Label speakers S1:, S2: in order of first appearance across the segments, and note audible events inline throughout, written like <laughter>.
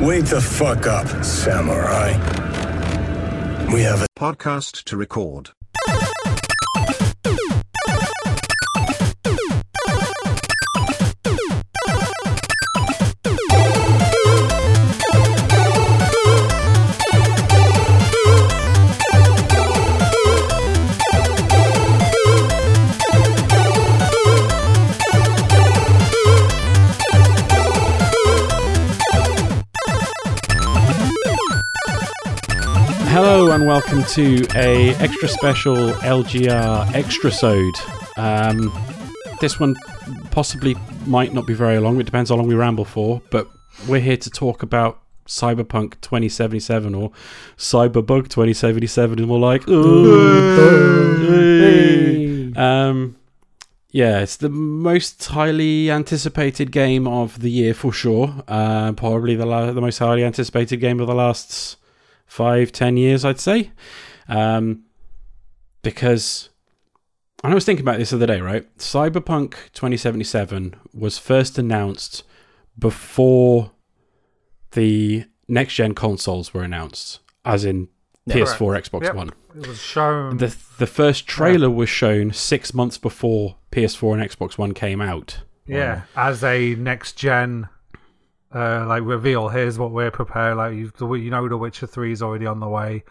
S1: Wake the fuck up, samurai. We have a
S2: podcast to record.
S3: Welcome to a extra special LGR extra sode. Um, this one possibly might not be very long. It depends how long we ramble for. But we're here to talk about Cyberpunk 2077 or Cyberbug 2077, and we're like, "Ooh." um, yeah, it's the most highly anticipated game of the year for sure. Uh, probably the la- the most highly anticipated game of the last five, ten years, I'd say. Um, because and I was thinking about this the other day, right? Cyberpunk 2077 was first announced before the next gen consoles were announced, as in PS4, Xbox
S4: Yep.
S3: One.
S4: It was shown.
S3: The the first trailer was shown six months before PS4 and Xbox One came out.
S4: yeah, as a next gen, uh, like reveal. Here's what we're preparing. Like you, you know, The Witcher Three is already on the way.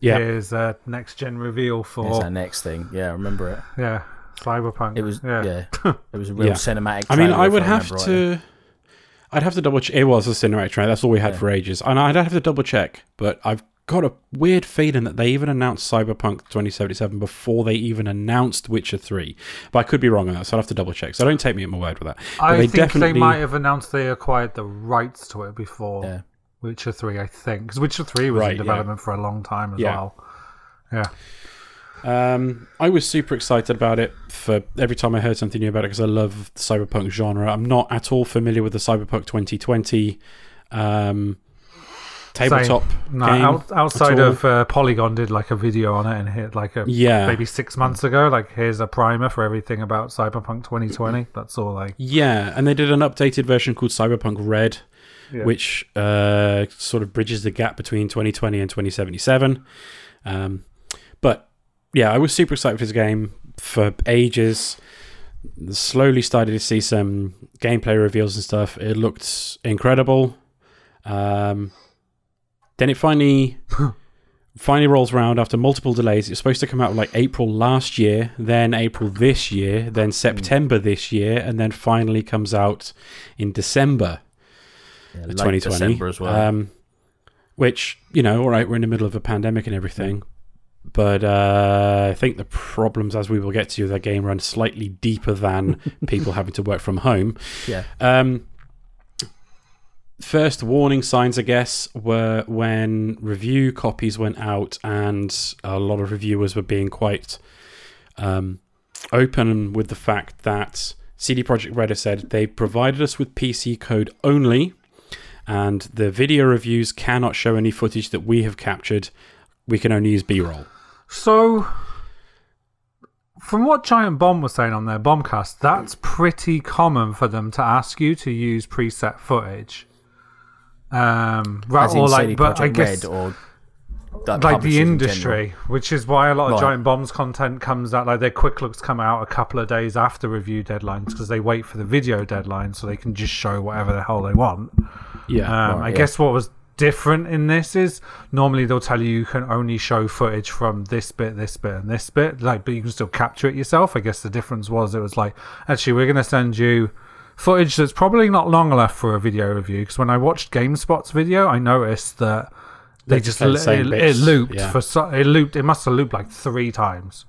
S3: Yeah,
S4: Here's a next gen reveal for
S5: Here's
S4: for
S5: our next thing. Yeah, I remember it.
S4: yeah, Cyberpunk.
S5: It was
S4: yeah.
S5: yeah. <laughs> it was a real
S3: Yeah.
S5: cinematic.
S3: I mean,
S5: trailer,
S3: I
S5: if
S3: would have
S5: remember
S3: to.
S5: rightly.
S3: I'd have to double check. It was a cinematic trailer. That's all we had
S5: Yeah.
S3: for ages, and I'd have to double check. But I've got a weird feeling that they even announced Cyberpunk 2077 before they even announced Witcher 3. But I could be wrong on that, so I'll have to double check. So don't take me at my word with that. But
S4: I
S3: they
S4: think
S3: definitely
S4: they might have announced they acquired the rights to it before
S5: Yeah.
S4: Witcher Three. I think because Witcher Three was
S3: Right,
S4: in
S3: yeah.
S4: development for a long time as
S3: Yeah.
S4: well. Yeah.
S3: Um, I was super excited about it for every time I heard something new about it because I love the cyberpunk genre. I'm not at all familiar with the Cyberpunk 2020 um, tabletop
S4: No,
S3: game.
S4: out, outside of uh, Polygon did like a video on it and hit like a
S3: Yeah.
S4: maybe six months ago. Like here's a primer for everything about Cyberpunk 2020. That's all. Like
S3: Yeah, and they did an updated version called Cyberpunk Red,
S4: Yeah.
S3: which uh, sort of bridges the gap between 2020 and 2077. Um, but yeah, I was super excited for this game for ages. Slowly started to see some gameplay reveals and stuff. It looked incredible. Um, then it finally finally rolls around after multiple delays. It's supposed to come out like April last year, then April this year, then September this year, and then finally comes out in December
S5: Yeah,
S3: of 2020.
S5: December as well.
S3: Um, which, you know, all right, we're in the middle of a pandemic and everything. But uh, I think the problems, as we will get to, the game runs slightly deeper than <laughs> people having to work from home.
S5: yeah,
S3: Um, first warning signs, I guess, were when review copies went out, and a lot of reviewers were being quite um, open with the fact that CD Projekt Red said they provided us with PC code only, and the video reviews cannot show any footage that we have captured. We can only use B-roll.
S4: so. From what Giant Bomb was saying on their Bombcast, that's pretty common for them to ask you to use preset footage. Um, right,
S5: in
S4: or like, but I guess
S5: or
S4: like the
S5: in
S4: industry, which is why a lot of
S5: Right.
S4: Giant Bomb's content comes out. Like their quick looks come out a couple of days after review deadlines because they wait for the video deadline so they can just show whatever the hell they want.
S3: Yeah.
S4: Um,
S5: right,
S4: I
S5: yeah.
S4: guess what was different in this is normally they'll tell you you can only show footage from this bit, this bit, and this bit. Like, but you can still capture it yourself. I guess the difference was it was like actually we're going to send you footage that's probably not long enough for a video review. Because when I watched GameSpot's video, I noticed that they
S3: They
S4: just
S3: said the same
S4: it, it looped
S3: yeah.
S4: for so, it looped. It must have looped like three times.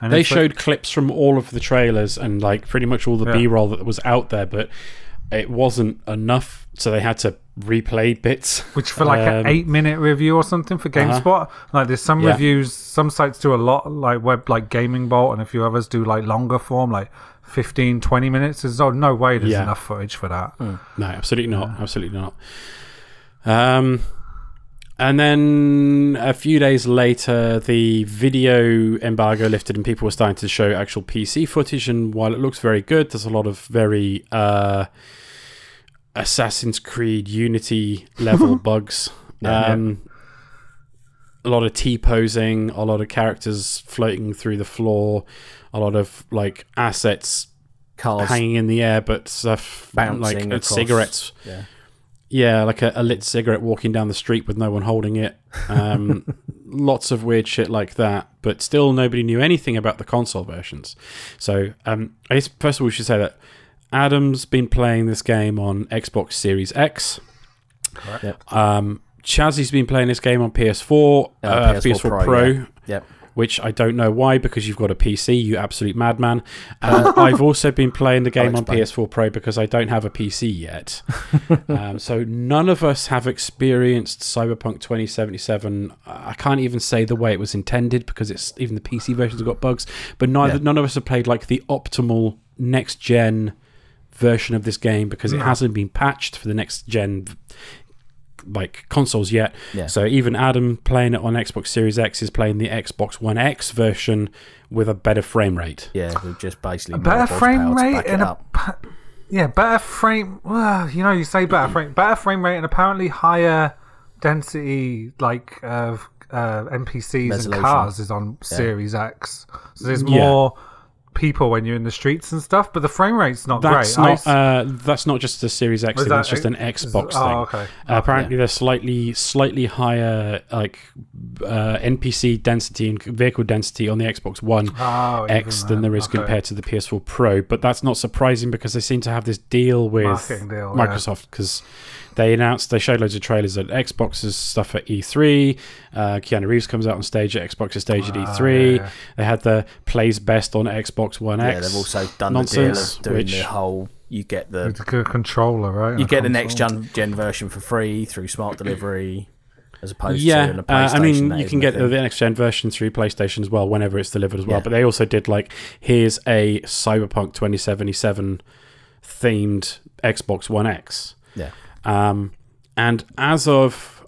S4: And
S3: they
S4: it's like-
S3: showed clips from all of the trailers and like pretty much all the
S4: Yeah.
S3: b-roll that was out there but it wasn't enough so they had to replay bits
S4: which for like
S3: Um,
S4: an eight minute review or something for GameSpot. Like there's some
S3: Yeah.
S4: reviews, some sites do a lot, like web, like Gaming Bolt, and a few others do like longer form, like 15, 20 minutes. There's oh, no way there's
S3: Yeah.
S4: enough footage for that.
S3: no absolutely not absolutely not um and then a few days later the video embargo lifted and people were starting to show actual pc footage and while it looks very good there's a lot of very uh Assassin's Creed Unity level <laughs> bugs. Um, a lot of T posing, a lot of characters floating through the floor, a lot of like assets
S5: Cars
S3: hanging in the air, but stuff
S5: bouncing
S3: like cigarettes.
S5: Yeah.
S3: Yeah, like a, a lit cigarette walking down the street with no one holding it. Um, <laughs> lots of weird shit like that, but still nobody knew anything about the console versions. So, um, I guess first of all, we should say that Adam's been playing this game on Xbox Series X.
S5: Yep.
S3: Um, Chazzy's been playing this game on PS4,
S5: Uh,
S3: uh,
S5: PS4
S3: PS4,
S5: Pro,
S3: Pro,
S5: yeah. Yep.
S3: which I don't know why because you've got a PC, you absolute madman. And <laughs> I've also been playing the game on. PS4 Pro because I don't have a PC yet. <laughs> um, so none of us have experienced Cyberpunk 2077. I can't even say the way it was intended because it's even the PC versions have got bugs. But neither none of us have played like the optimal next gen version of this game because it hasn't been patched for the next gen like consoles yet.
S5: Yeah.
S3: So even Adam playing it on Xbox Series X is playing the Xbox One X version with a better frame rate.
S5: Yeah, just basically
S4: A better frame rate and a yeah, better frame. Well, you know, you say better frame, better frame rate, and apparently higher density, like of uh, NPCs and cars, is on Series X. So there's
S3: Yeah.
S4: More people when you're in the streets and stuff, but the frame rate's not
S3: That's
S4: great. I
S3: not
S4: s-
S3: uh, that's not just a Series X
S4: Was
S3: thing.
S4: that
S3: That's just an
S4: a-
S3: Xbox
S4: oh,
S3: thing.
S4: okay.
S3: Uh, apparently, there's slightly slightly higher like uh, NPC density and vehicle density on the Xbox One
S4: Oh,
S3: X than there is
S4: Okay.
S3: compared to the PS4 Pro. But that's not surprising because they seem to have this deal with
S4: deal.
S3: Microsoft because they announced they showed loads of trailers at Xbox's stuff at E3. Uh, Keanu Reeves comes out on stage at Xbox's stage at
S4: Ah,
S3: E3.
S4: yeah, yeah.
S3: They had the plays best on Xbox One X.
S5: Yeah, they've also done
S3: nonsense,
S5: the deal of doing
S3: which-
S5: the whole. You get the
S4: It's a controller, right?
S5: you
S4: and a
S5: get the next gen, gen version for free through smart delivery, as opposed to
S3: Yeah,
S5: in a
S3: uh, I mean,
S5: that
S3: you can get the, the next gen version through PlayStation as well whenever it's delivered as well.
S5: Yeah.
S3: But they also did like here's a Cyberpunk 2077 themed Xbox One X.
S5: yeah.
S3: Um, and as of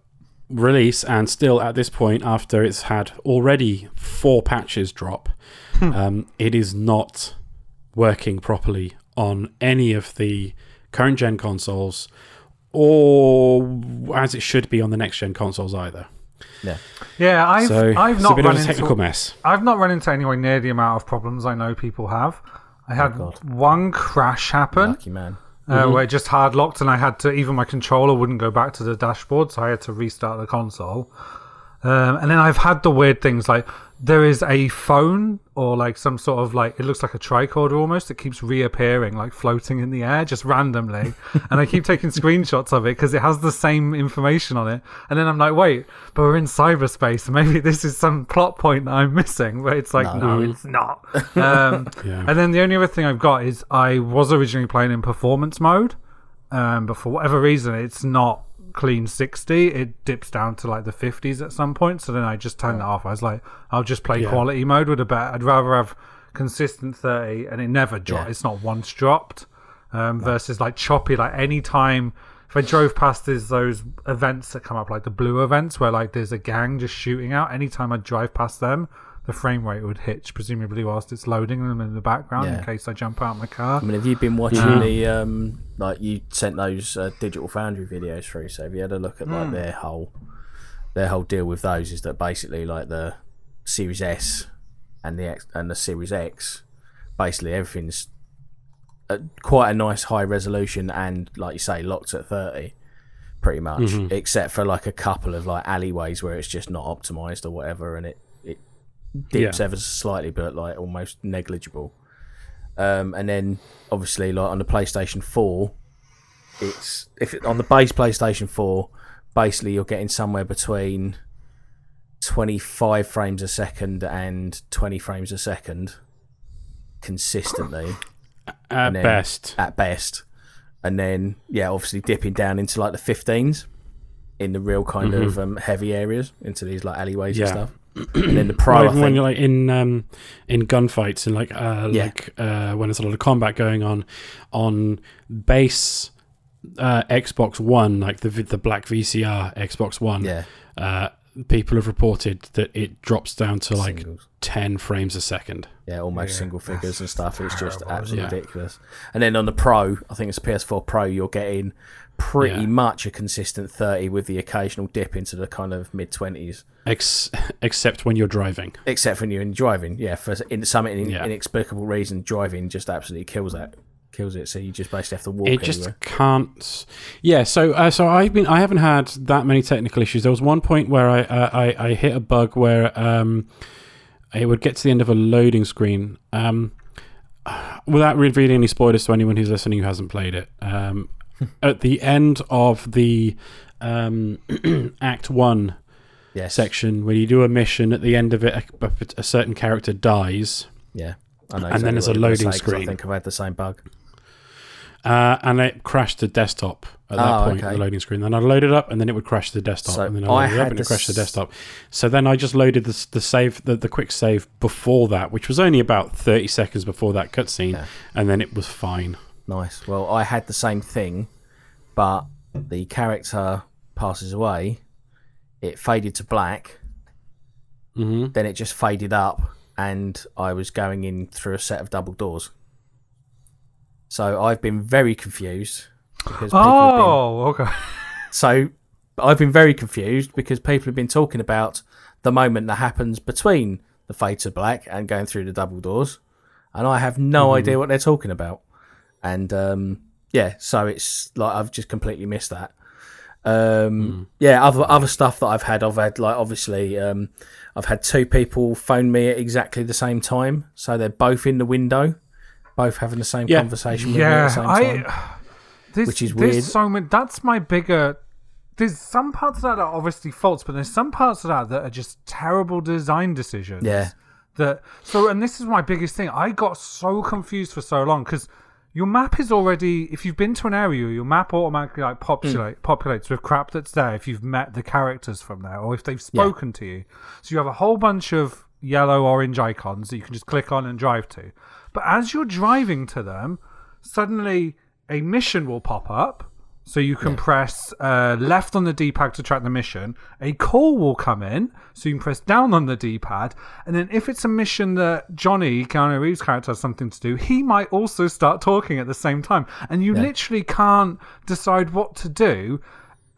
S3: release, and still at this point, after it's had already four patches drop, um, it is not working properly on any of the current gen consoles, or as it should be on the next gen consoles either.
S5: Yeah.
S4: Yeah, I've
S3: so
S4: I've
S3: it's a
S4: not
S3: bit
S4: run
S3: of a technical
S4: into
S3: mess.
S4: I've not run into anywhere near the amount of problems I know people have. I had
S5: God.
S4: one crash happen
S5: Lucky man.
S4: Uh, where it just hard locked, and I had to even my controller wouldn't go back to the dashboard, so I had to restart the console. Um, and then I've had the weird things like there is a phone or like some sort of like it looks like a tricorder almost. It keeps reappearing, like floating in the air just randomly, <laughs> and I keep taking screenshots of it because it has the same information on it. And then I'm like, wait, but we're in cyberspace. Maybe this is some plot point that I'm missing. But it's like, no, it's not. Um, <laughs>
S3: Yeah.
S4: and then the only other thing I've got is I was originally playing in performance mode, um, but for whatever reason, it's not clean 60. It dips down to like the 50s at some point. So then I just turned that off. I was like, I'll just play
S3: Yeah.
S4: quality mode with a better. I'd rather have consistent 30 and it never dropped.
S5: Yeah.
S4: It's not once dropped um, versus like choppy. Like any time. If I drove past there's those events that come up, like the blue events where like there's a gang just shooting out. Anytime I drive past them, the frame rate would hitch, presumably whilst it's loading them in the background in case I jump out of my car.
S5: I mean, have you been watching
S3: Yeah.
S5: the um like you sent those uh, Digital Foundry videos through? So have you had a look at like their whole their whole deal with those? Is that basically like the Series S and the X and the Series X, basically everything's at quite a nice high resolution and like you say locked at thirty, pretty much, except for like a couple of like alleyways where it's just not optimized or whatever, and it it dips
S3: Yeah.
S5: ever slightly, but like almost negligible. Um, and then obviously like on the PlayStation 4, it's if it, on the base PlayStation 4, basically you're getting somewhere between 25 frames a second and 20 frames a second consistently
S3: At
S5: then-
S3: best.
S5: at best. And then yeah, obviously dipping down into like the 15s in the real kind of um, heavy areas into these like alleyways
S3: Mm-hmm. Yeah.
S5: and stuff. And then the Pro,
S3: Or
S5: I
S3: even when you're like in um, in gunfights and like uh,
S5: Yeah.
S3: like uh, when there's a lot of combat going on on base uh, Xbox One, like the the black VCR Xbox One,
S5: yeah,
S3: uh, people have reported that it drops down to like
S5: Singles.
S3: 10 frames a second.
S5: Yeah, almost
S4: Yeah,
S5: single figures and stuff. It's just absolutely
S3: isn't
S5: ridiculous. ridiculous. And then on the Pro, I think it's PS4 Pro, you're getting pretty
S3: Yeah.
S5: much a consistent 30 with the occasional dip into the kind of mid 20s.
S3: Ex- except when you're driving.
S5: Except when you're in driving. Yeah, for in some in,
S3: Yeah.
S5: inexplicable reason, driving just absolutely kills that. Kills it. So you just basically have to walk
S3: it just
S5: anywhere.
S3: can't. Yeah, so uh, so I've been I haven't had that many technical issues. There was one point where I uh, I, I hit a bug where um, it would get to the end of a loading screen. Um, <sighs> without revealing any spoilers to anyone who's listening who hasn't played it, um, <laughs> at the end of the um, <clears throat> Act One
S5: Yes.
S3: section, when you do a mission, at the end of it, a, a certain character dies.
S5: Yeah. I know
S3: And then there's a
S5: what you're gonna
S3: loading
S5: say, 'cause I think I've had the same bug.
S3: Uh, and it crashed the desktop at that
S5: Oh,
S3: point,
S5: okay.
S3: the loading screen. Then I loaded up, and then it would crash the desktop,
S5: So
S3: and then
S5: I
S3: I up,
S5: had
S3: and it
S5: the
S3: crashed the desktop. So then I just loaded the, the save, the, the quick save before that, which was only about thirty seconds before that cutscene,
S5: Yeah.
S3: and then it was fine.
S5: Nice. Well, I had the same thing, but the character passes away. It faded to black.
S3: hmm
S5: Then it just faded up, and I was going in through a set of double doors. So I've been very confused because people have been
S4: Oh, okay. <laughs>
S5: So I've been very confused because people have been talking about the moment that happens between the fade to black and going through the double doors, and I have no idea what they're talking about. And um, yeah, so it's like I've just completely missed that. Um, Yeah, other other stuff that I've had, I've had like obviously, um, I've had two people phone me at exactly the same time, so they're both in the window, both having the same
S3: Yeah.
S5: conversation with me at the same time. <sighs>
S4: I.
S5: Which is weird.
S4: So many, that's my bigger. There's some parts of that are obviously faults, but there's some parts of that that are just terrible design decisions.
S5: Yeah.
S4: That so, and this is my biggest thing. I got so confused for so long because your map is already. If you've been to an area, your map automatically like populate hmm. populates with crap that's there. If you've met the characters from there, or if they've spoken to you, so you have a whole bunch of yellow, orange icons that you can just click on and drive to. But as you're driving to them, suddenly a mission will pop up. So you can press uh, left on the D-pad to track the mission. A call will come in, so you can press down on the D-pad, and then if it's a mission that Johnny Keanu Reeves' character has something to do, he might also start talking at the same time, and you literally can't decide what to do.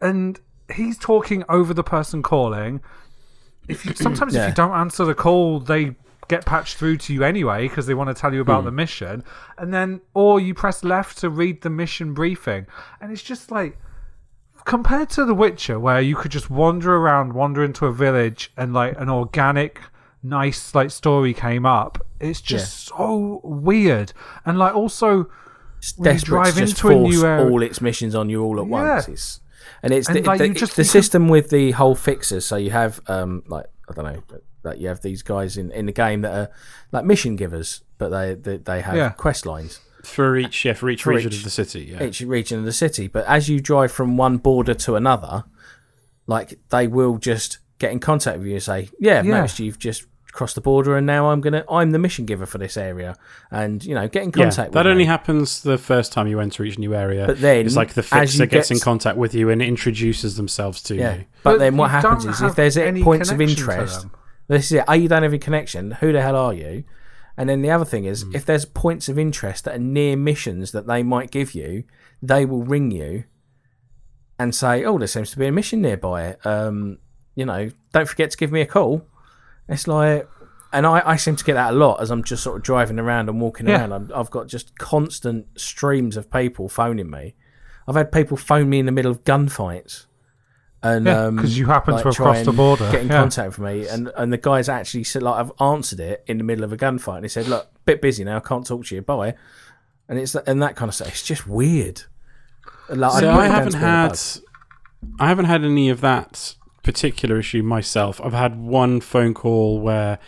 S4: And he's talking over the person calling. If you sometimes if you don't answer the call, they get patched through to you anyway because they want to tell you about the mission and then or you press left to read the mission briefing and it's just like compared to the witcher where you could just wander around wander into a village and like an organic nice like story came up it's just so weird and like also
S5: It's desperate
S4: drive
S5: to just
S4: into a
S5: force all its missions on you all at
S4: Yeah.
S5: once. It's, and it's
S4: And,
S5: the,
S4: like,
S5: the, the system with the whole fixers. So you have um like I don't know, like you have these guys in, in the game that are like mission givers, but they they, they have
S4: Yeah.
S5: quest lines
S3: For each, yeah, for each
S5: For
S3: region
S5: each-
S3: of the city. Yeah.
S5: each region of the city. But as you drive from one border to another, like they will just get in contact with you and say, "Yeah, I've
S4: Yeah.
S5: noticed you've just crossed the border, and now I'm gonna I'm the mission giver for this area." And you know, get in
S3: yeah,
S5: contact.
S3: that
S5: with
S3: only
S5: me.
S3: happens the first time you enter each new area.
S5: But then,
S3: it's like the
S5: as you
S3: fixer gets in contact with you and introduces themselves to
S5: Yeah,
S3: you.
S5: but,
S4: But
S5: then what happens is if there's
S4: any
S5: points of
S4: connection to
S5: interest,
S4: them.
S5: This is it. A, you don't have connection. Who the hell are you? And then the other thing is, if there's points of interest that are near missions that they might give you, they will ring you and say, "Oh, there seems to be a mission nearby. Um, you know, don't forget to give me a call." It's like, and I, I seem to get that a lot as I'm just sort of driving around and walking
S4: Yeah.
S5: around. I'm, I've got just constant streams of people phoning me. I've had people phone me in the middle of gunfights. And
S4: Yeah,
S5: um,
S4: 'cause you happen to have crossed the border,
S5: Get in
S4: yeah.
S5: contact with me, and and the guys actually said like I've answered it in the middle of a gunfight, and he said, "Look, bit busy now, I can't talk to you, bye." And it's and that kind of stuff. It's just weird. Like,
S3: So
S5: put
S3: I haven't
S5: to being a
S3: had. I haven't had any of that particular issue myself. I've had one phone call where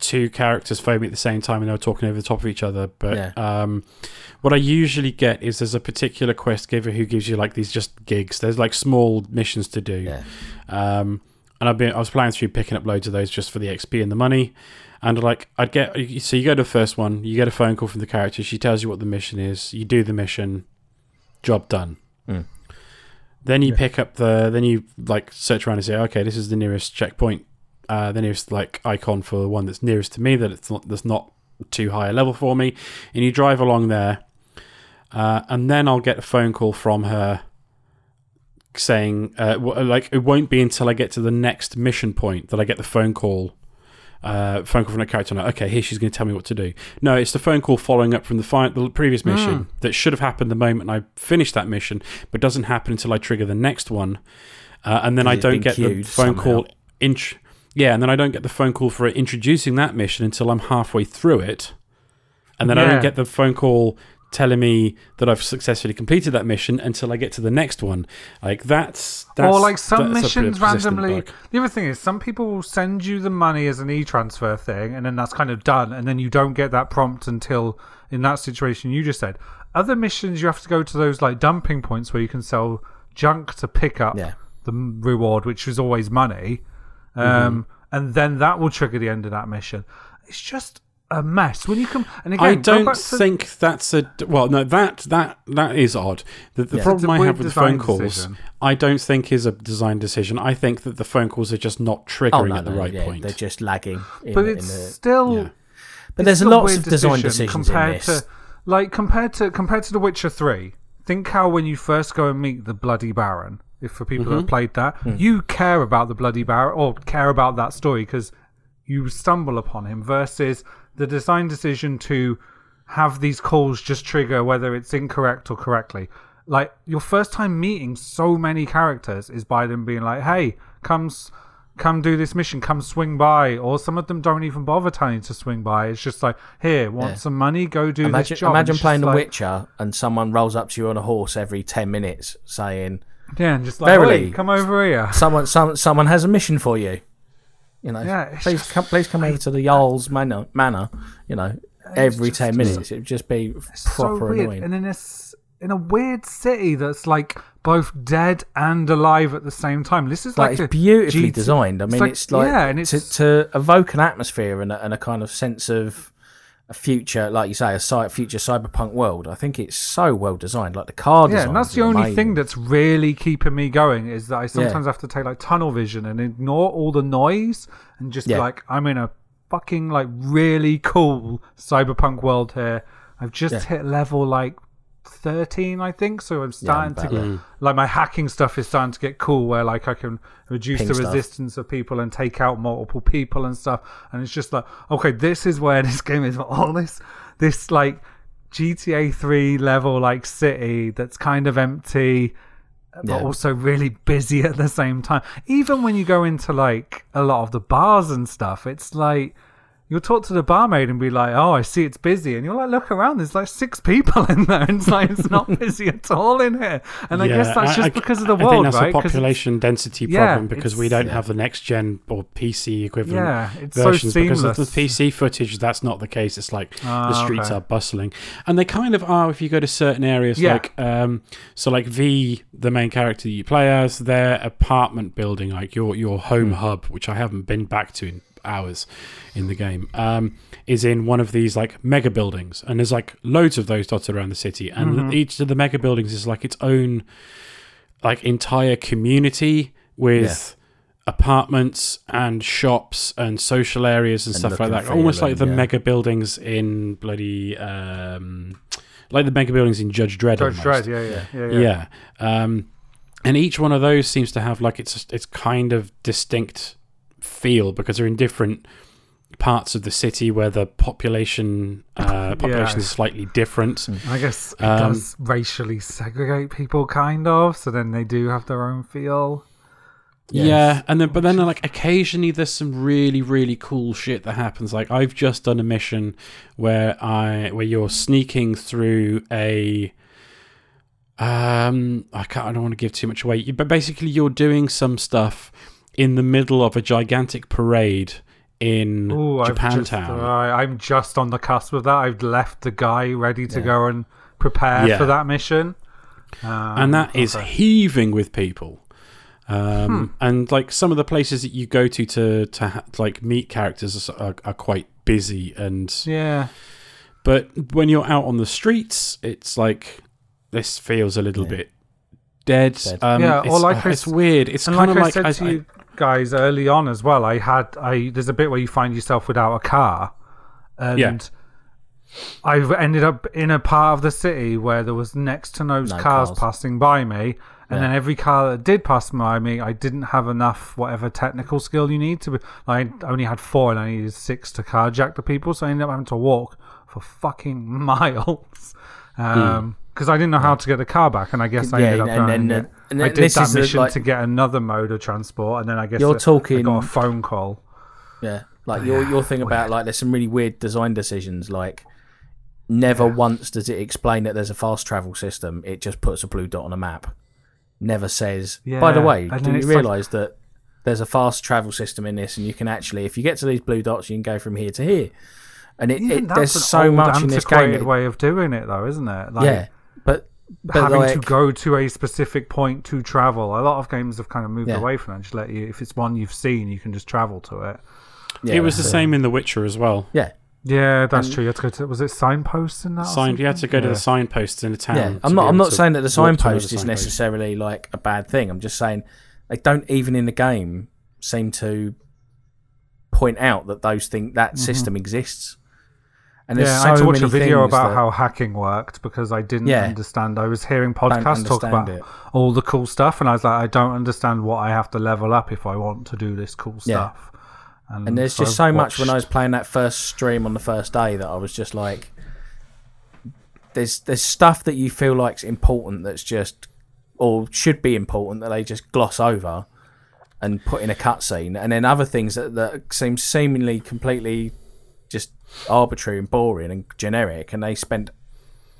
S3: two characters phone me at the same time and they were talking over the top of each other. But
S5: Yeah.
S3: um, what I usually get is there's a particular quest giver who gives you like these just gigs. There's like small missions to do.
S5: Yeah.
S3: Um, and I've been I was playing through picking up loads of those just for the XP and the money. And like I'd get so you go to the first one, you get a phone call from the character. She tells you what the mission is. You do the mission, job done.
S5: Mm.
S3: Then you pick up the. Then you like search around and say, okay, this is the nearest checkpoint, uh, the nearest like icon for the one that's nearest to me that it's not that's not too high a level for me, and you drive along there, uh, and then I'll get a phone call from her saying, uh, w- like, it won't be until I get to the next mission point that I get the phone call. Uh, phone call from a character. Like, okay, here she's going to tell me what to do. No, it's the phone call following up from the, fi- the previous mission that should have happened the moment I finished that mission, but doesn't happen until I trigger the next one, uh, and then I don't get the phone
S5: somehow.
S3: call. Int- yeah, and then I don't get the phone call for introducing that mission until I'm halfway through it, and then I don't get the phone call telling me that I've successfully completed that mission until I get to the next one. Like that's, that's
S4: or like some
S3: that's
S4: missions
S3: persistent
S4: randomly.
S3: bug.
S4: The other thing is, some people will send you the money as an e-transfer thing, and then that's kind of done, and then you don't get that prompt until in that situation you just said. Other missions, you have to go to those like dumping points where you can sell junk to pick up
S5: Yeah.
S4: the reward, which is always money, um,
S3: Mm-hmm.
S4: and then that will trigger the end of that mission. It's just a mess when you come. And again,
S3: I don't
S4: back to-
S3: think that's a well. No, that that that is odd. The, the
S5: Yeah.
S3: Problem I have with
S4: design
S3: phone calls,
S4: decision.
S3: I don't think is a design decision. I think that the phone calls are just not triggering
S5: Oh no,
S3: at the
S5: no,
S3: right
S5: yeah,
S3: point.
S5: they're just lagging. In,
S4: but
S5: the- in
S4: it's
S5: the,
S4: still.
S3: Yeah.
S5: but
S4: it's
S5: there's
S4: still
S5: lots of design
S4: decision
S5: decisions
S4: compared
S5: in this.
S4: to like compared to compared to The Witcher Three. Think how when you first go and meet the Bloody Baron. If for people that
S3: Mm-hmm.
S4: have played that,
S5: Hmm.
S4: you care about the Bloody Baron or care about that story because you stumble upon him. Versus the design decision to have these calls just trigger whether it's incorrect or correctly. Like your first time meeting so many characters is by them being like, "Hey, comes." Come do this mission. Come swing by, or some of them don't even bother telling you to swing by. It's just like, here, want
S5: Yeah.
S4: some money? Go do
S5: Imagine,
S4: this job.
S5: Imagine playing The
S4: like-
S5: Witcher and someone rolls up to you on a horse every ten minutes saying,
S4: Yeah, and just like,
S5: Verily.
S4: Come over here.
S5: "Someone, some, someone has a mission for you." You know,
S4: Yeah,
S5: please come, please come over to the Jarl's manor. Manor, you know, every
S4: just-
S5: ten minutes. It would just be proper
S4: weird.
S5: annoying.
S4: And in this, in a weird city that's like both dead and alive at the same time. This is
S5: like
S4: like,
S5: it's beautifully
S4: GT
S5: designed. I mean,
S4: like-
S5: it's like,
S4: yeah, and
S5: to,
S4: it's-
S5: to evoke an atmosphere and a, and a kind of sense of a future, like you say, a cy- future cyberpunk world. I think it's so well designed. Like the car
S4: Yeah, and that's the only thing that's really keeping me going is that I sometimes have to take like tunnel vision and ignore all the noise and just be
S5: Yeah.
S4: like, I'm in a fucking like really cool cyberpunk world here. I've just
S5: Yeah.
S4: hit level like 13, I think, so I'm starting
S5: about
S4: to
S5: there.
S4: like my hacking stuff is starting to get cool where like I can reduce
S5: Ping
S4: the
S5: stuff.
S4: resistance of people and take out multiple people and stuff. And it's just like, okay, this is where <laughs> this game is. All this, this like GTA 3 level like city that's kind of empty, but
S5: Yeah.
S4: also really busy at the same time. Even when you go into like a lot of the bars and stuff, it's like. You'll talk to the barmaid and be like, "Oh, I see it's busy," and you're like, "Look around, there's like six people in there." And <laughs> it's like it's not <laughs> busy at all in here. And I guess that's just
S3: I-
S4: because of the
S3: I
S4: world,
S3: think that's
S4: right?
S3: a population density
S4: Yeah,
S3: problem because we don't have the next gen or PC equivalent
S4: Yeah, it's so
S3: versions. because of the. PC footage, that's not the case. It's like
S4: Ah,
S3: the streets
S4: okay.
S3: are bustling, and they kind of are if you go to certain areas.
S4: Yeah.
S3: Like, um, so like V, the main character you play as, their apartment building, like your your home hub, which I haven't been back to in hours in the game, um, is in one of these like mega buildings, and there's like loads of those dotted around the city, and
S4: Mm-hmm.
S3: each of the mega buildings is like its own like entire community with apartments and shops and social areas and,
S5: And
S3: stuff like that. Almost like the
S5: yeah.
S3: mega buildings in bloody um, like the mega buildings in Judge Dredd.
S4: Judge
S3: almost.
S4: Dredd, yeah, yeah, yeah, yeah.
S3: Yeah. Um, and each one of those seems to have like its its kind of distinct feel because they're in different parts of the city where the population uh, <laughs> population is slightly different.
S4: I guess it
S3: Um,
S4: does racially segregate people, kind of. So then they do have their own feel.
S5: Yes.
S3: Yeah, and then but then like occasionally there's some really really cool shit that happens. Like I've just done a mission where I where you're sneaking through a um I can't I don't want to give too much away. But basically you're doing some stuff in the middle of a gigantic parade in
S4: Ooh, I've just,
S3: Japantown.
S4: uh, I'm just on the cusp of that. I've left the guy ready to
S5: Yeah.
S4: go and prepare
S3: Yeah.
S4: for that mission. Um,
S3: and that is
S4: okay.
S3: heaving with people.
S4: Hmm.
S3: Um, And like some of the places that you go to to to ha- like meet characters are, are quite busy, and
S4: yeah.
S3: but when you're out on the streets, it's like this feels a little
S5: Yeah.
S3: bit dead.
S5: Dead.
S3: Um,
S4: Yeah,
S3: it's,
S4: or like
S3: uh,
S4: I
S3: it's weird. It's
S4: And
S3: kind
S4: like
S3: of
S4: I
S3: like
S4: said
S3: I-
S4: to
S3: I-
S4: you guys early on as well, I had I there's a bit where you find yourself without a car, and
S3: Yeah.
S4: I've ended up in a part of the city where there was next to no,
S5: No
S4: cars,
S5: cars.
S4: passing by me, and
S5: Yeah.
S4: then every car that did pass by me, I didn't have enough whatever technical skill you need to. Be, I only had four, and I needed six to carjack the people, so I ended up having to walk for fucking <laughs> miles. Um, because I didn't know how to get the car back, and I guess I
S5: Yeah,
S4: ended up
S5: and then-
S4: it.
S5: And
S4: I did
S5: this
S4: that mission
S5: like-
S4: to get another mode of transport, and then I guess
S5: You're
S4: I- I got a phone call.
S5: Yeah, like your your thing about like there's some really weird design decisions. Like, never once does it explain that there's a fast travel system. It just puts a blue dot on a map. Never says. By the way, do you
S4: it's like-
S5: realise that there's a fast travel system in this, and you can actually, if you get to these blue dots, you can go from here to here. And it, it there's so much in this game.
S4: antiquated way of doing it, though, isn't it? Like,
S5: yeah, but, but
S4: having to go to a specific point to travel. A lot of games have kind of moved
S5: Yeah.
S4: away from that. Just let you, if it's one you've seen, you can just travel to it.
S5: yeah,
S3: it was the
S5: that's
S3: same in The Witcher as well.
S5: Yeah,
S4: Yeah, that's true. You had to go to. Was it signposts in that? or
S3: Signed, you had to go to
S4: something?
S3: the signposts in the town.
S5: Yeah, I'm not. I'm not saying that the
S3: walk to
S5: signpost is
S3: signpost.
S5: necessarily like a bad thing. I'm just saying they don't even in the game seem to point out that those thing that mm-hmm. system exists. And there's.
S4: Yeah,
S5: so
S4: I had to watch a video about
S5: that-
S4: how hacking worked because I didn't
S5: Yeah.
S4: understand. I was hearing podcasts talk about
S5: it.
S4: all the cool stuff, and I was like, I don't understand what I have to level up if I want to do this cool
S5: Yeah.
S4: stuff.
S5: And there's
S4: so
S5: just so much when I was playing that first stream on the first day that I was just like, there's there's stuff that you feel like's important that's just or should be important that they just gloss over and put in a cutscene, and then other things that that seem seemingly completely just arbitrary and boring and generic, and they spent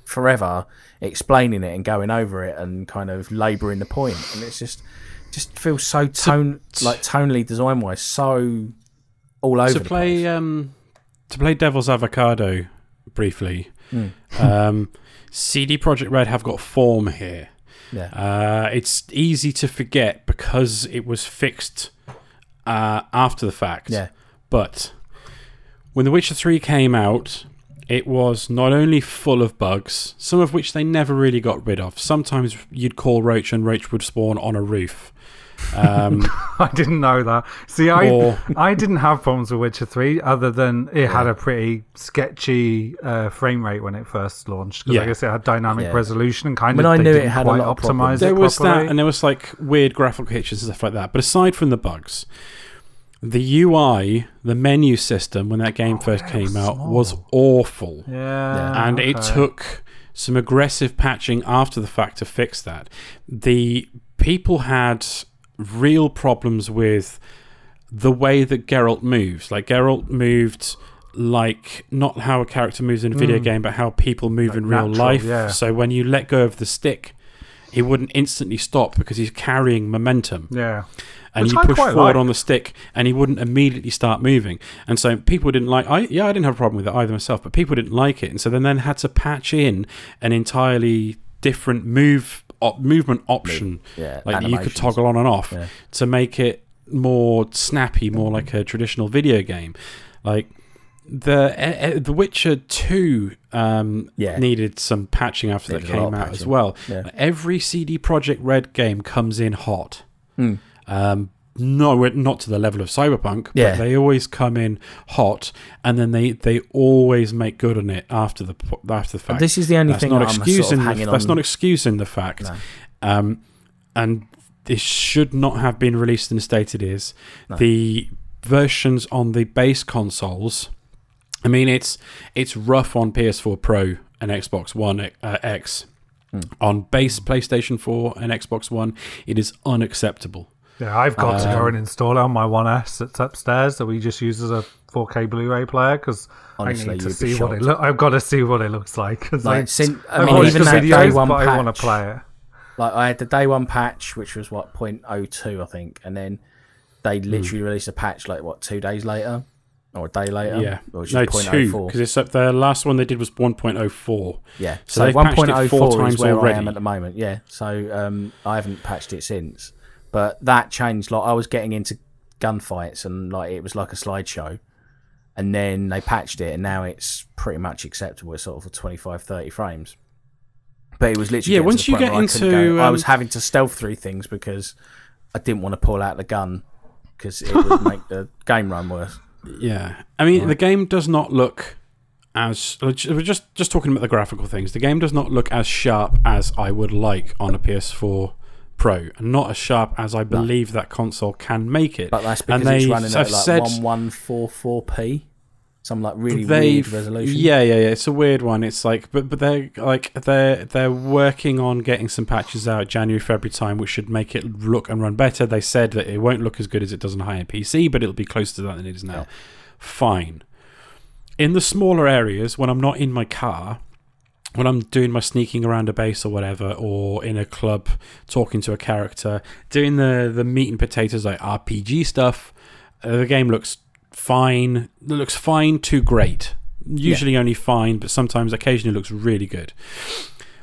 S5: forever explaining it and going over it and kind of labouring the point, and it's just just feels so tone like tonally design wise so all over
S3: to play um, to play Devil's Avocado briefly.
S5: Hmm.
S3: um, CD Projekt Red have got form here.
S5: Yeah.
S3: Uh, it's easy to forget because it was fixed uh, after the fact.
S5: Yeah.
S3: But when The Witcher 3 came out, it was not only full of bugs, some of which they never really got rid of. Sometimes you'd call Roach and Roach would spawn on a roof. Um, <laughs>
S4: I didn't know that. See, I
S3: Or-
S4: I didn't have problems with Witcher Three, other than it had a pretty sketchy uh, frame rate when it first launched. Because
S3: Yeah.
S4: I guess it had dynamic
S5: Yeah.
S4: resolution and kind
S5: I mean,
S4: of
S5: I knew it
S4: didn't
S5: had a
S4: quite
S5: lot of
S4: optimize
S5: problems.
S3: there
S4: it
S3: was
S4: properly.
S3: that, and there was like weird graphical hitches and stuff like that. But aside from the bugs, the UI, the menu system when that game first came
S4: was
S3: out
S4: small.
S3: was awful.
S4: yeah,
S3: and it took some aggressive patching after the fact to fix that. The people had real problems with the way that Geralt moves. Like Geralt moved like not how a character moves in a video game, but how people move in real
S4: Mm. natural,
S3: life.
S4: yeah.
S3: So when you let go of the stick, he wouldn't instantly stop because he's carrying momentum
S4: yeah.
S3: and
S4: Which
S3: you
S4: I
S3: push forward
S4: like.
S3: on the stick and he wouldn't immediately start moving and so people didn't like i yeah i didn't have a problem with it either myself but people didn't like it and so then then had to patch in an entirely different move op, movement option
S5: yeah,
S3: like that you could toggle on and off
S5: Yeah.
S3: to make it more snappy more like a traditional video game like the uh, the Witcher 2 um,
S5: Yeah.
S3: needed some patching after
S5: Needed
S3: that came out as well.
S5: Yeah.
S3: Every CD Projekt Red game comes in hot.
S5: Hmm.
S3: Um, no, not to the level of Cyberpunk, but
S5: Yeah.
S3: they always come in hot, and then they, they always make good on it after the after the fact.
S5: This is the only
S3: that's
S5: thing
S3: not
S5: that I'm sort
S3: excusing
S5: of
S3: the, that's
S5: on.
S3: not excusing the fact.
S5: No.
S3: Um, and this should not have been released in the state it is.
S5: No.
S3: The versions on the base consoles, I mean, it's it's rough on PS4 Pro and Xbox One uh, X.
S5: Hmm.
S3: On base PlayStation 4 and Xbox One, it is unacceptable.
S4: Yeah, I've got to go
S3: Um,
S4: and install it on my One S that's upstairs that we just use as a 4K Blu-ray player because I need to see what it look. I've got to see what it looks like
S5: Like,
S4: I,
S5: sin- I
S4: I've
S5: mean, even
S4: the
S5: that day one
S4: but I want to
S5: patch-
S4: play it.
S5: Like I had the day one patch, which was what 0.02, I think, and then they
S3: Hmm.
S5: literally released a patch like what two days later or a day later.
S3: yeah,
S5: which
S3: no
S5: is
S3: two
S5: 0.04.
S3: because it's up the last one they did was 1.04.
S5: Yeah,
S3: So
S5: so,
S3: patched it
S5: 1.04
S3: four
S5: is
S3: times
S5: where I am at the moment. Yeah, so um, I haven't patched it since, but that changed. Like I was getting into gunfights and like it was like a slideshow, and then they patched it, and now it's pretty much acceptable. It's sort of 25, 30 frames. But it was literally
S3: Yeah, once you get
S5: I
S3: into,
S5: go- I
S3: um,
S5: was having to stealth through things because I didn't want to pull out the gun because it would <laughs> make the game run worse.
S3: Yeah, I mean the game does not look as we're just just talking about the graphical things. The game does not look as sharp as I would like on a PS4 Pro, and not as sharp as I believe that console can make it.
S5: But that's because
S3: and
S5: it's
S3: they
S5: running at like one one four four p, some like really
S3: they've
S5: weird resolution.
S3: yeah yeah yeah it's a weird one. It's like but but they're like they're they're working on getting some patches out january february time which should make it look and run better. They said that it won't look as good as it does on high end pc but it'll be closer to that than it is now. Fine. In the smaller areas when i'm not in my car when I'm doing my sneaking around a base or whatever, or in a club talking to a character, doing the the meat and potatoes like RPG stuff, uh, the game looks fine. It looks fine to great. Usually only fine, but sometimes occasionally looks really good.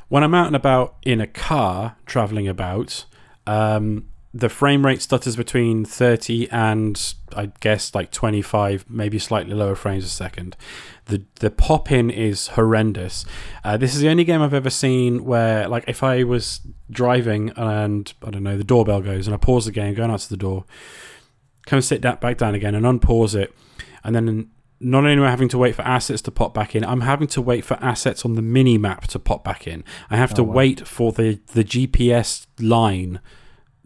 S3: When I'm out and about in a car traveling about, um, the frame rate stutters between 30 and I guess like 25, maybe slightly lower frames a second. The the pop in is horrendous. Uh, this is the only game I've ever seen where, like, if I was driving and I don't know, the doorbell goes and I pause the game, going out to the door, come and sit that back down again and unpause it, and then not only am I having to wait for assets to pop back in, I'm having to wait for assets on the mini map to pop back in. I have to wait for the the GPS line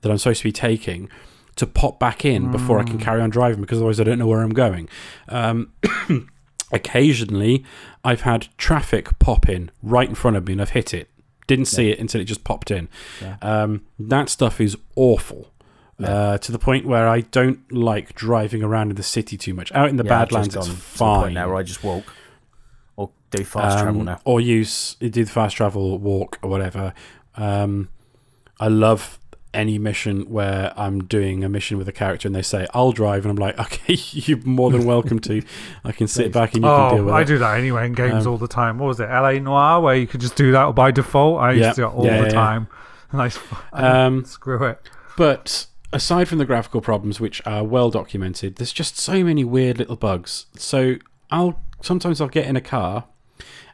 S3: that I'm supposed to be taking to pop back in before I can carry on driving because otherwise I don't know where I'm going. Um, <coughs> occasionally, I've had traffic pop in right in front of me and I've hit it. Didn't see it until it just popped in. Um, that stuff is awful. Uh, to the point where I don't like driving around in the city too much. Out in the
S5: Yeah,
S3: Badlands,
S5: just
S3: it's
S5: gone to the point
S3: fine.
S5: now where I just walk or do fast
S3: Um,
S5: travel now.
S3: Or use do the fast travel walk or whatever. Um, I love any mission where I'm doing a mission with a character and they say I'll drive and I'm like <laughs> okay you're more than welcome to I can sit back and you can deal
S4: Oh,
S3: with
S4: I
S3: it.
S4: do that anyway in games
S3: Um,
S4: all the time. What was it, LA Noire, where you could just do that by default? I used to do it all
S3: yeah,
S4: the
S3: yeah.
S4: time. <laughs> And I,
S3: Um, <laughs>
S4: screw it.
S3: But aside from the graphical problems, which are well documented, there's just so many weird little bugs. So I'll sometimes I'll get in a car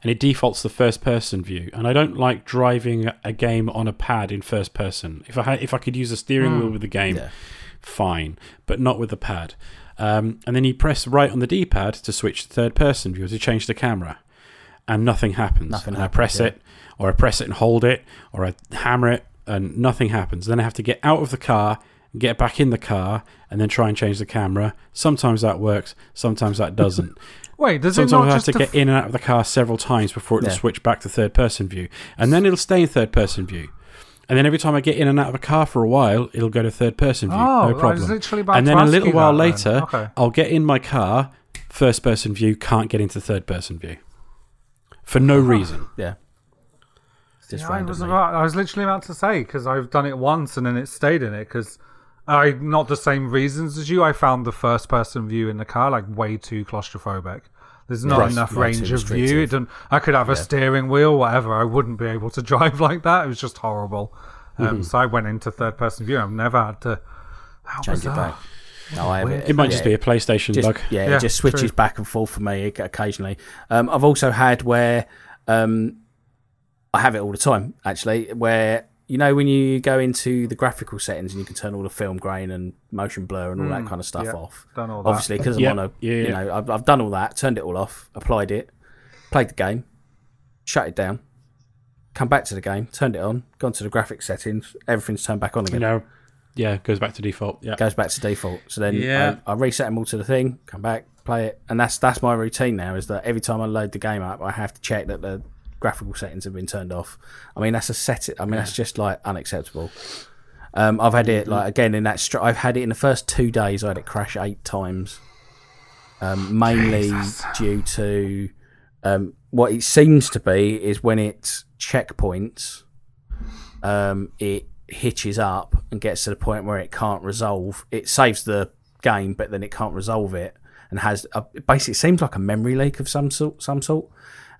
S3: and it defaults to first person view, and I don't like driving a game on a pad in first person. If I had, if I could use a steering wheel with the game,
S5: Yeah.
S3: fine, but not with the pad. Um, and then you press right on the D-pad to switch to third person view to change the camera, and nothing happens.
S5: Nothing
S3: and
S5: happens,
S3: I press
S5: yeah.
S3: it, or I press it and hold it, or I hammer it, and nothing happens. Then I have to get out of the car, get back in the car, and then try and change the camera. Sometimes that works, sometimes that doesn't. <laughs>
S4: Wait, does it
S3: Sometimes
S4: not
S3: I have
S4: just
S3: to
S4: def-
S3: get in and out of the car several times before it'll
S5: Yeah.
S3: switch back to third person view. And then it'll stay in third person view. And then every time I get in and out of a car for a while, it'll go to third person view.
S4: Oh, I
S3: no
S4: was
S3: problem.
S4: literally
S3: and then a little while
S4: that
S3: later,
S4: Okay.
S3: I'll get in my car, first person view, can't get into third person view. For no ah, reason.
S5: Yeah. Just
S4: Yeah, I was about, I was literally about to say because I've done it once and then it stayed in it because I not the same reasons as you. I found the first person view in the car like way too claustrophobic. There's not
S5: Right,
S4: enough
S5: way
S4: range of view. It
S5: restrictive.
S4: didn't, I could have a steering wheel, whatever. I wouldn't be able to <laughs> drive like that. It was just horrible. Um,
S5: Mm-hmm.
S4: So I went into third person view. I've never had to how
S5: Change it back. No, I have it.
S3: It might
S5: yeah.
S3: just be a PlayStation
S5: just,
S3: bug.
S5: Yeah,
S4: Yeah,
S5: it just switches
S4: true.
S5: back and forth for me occasionally. Um, I've also had where um, I have it all the time actually, where you know when you go into the graphical settings and you can turn all the film grain and motion blur and all that hmm, kind of stuff
S4: yeah,
S5: off.
S4: done all that.
S5: Obviously, because I'm
S3: Yeah,
S5: on a,
S3: yeah,
S5: you
S3: yeah.
S5: know, I've, I've done all that, turned it all off, applied it, played the game, shut it down, come back to the game, turned it on, gone to the graphic settings, everything's turned back on again
S3: You know, yeah, goes back to default. Yeah.
S5: goes back to default. So then
S3: Yeah.
S5: I, I reset them all to the thing, come back, play it, and that's that's my routine now. Is that every time I load the game up, I have to check that the graphical settings have been turned off. I mean, that's a set. It I mean, that's just like unacceptable. Um, I've had it like again in that. Str- I've had it in the first two days. I had it crash eight times, um, mainly due to um, what it seems to be is when it's checkpoints, um, it hitches up and gets to the point where it can't resolve. It saves the game, but then it can't resolve it, and has a, it basically seems like a memory leak of some sort. Some sort,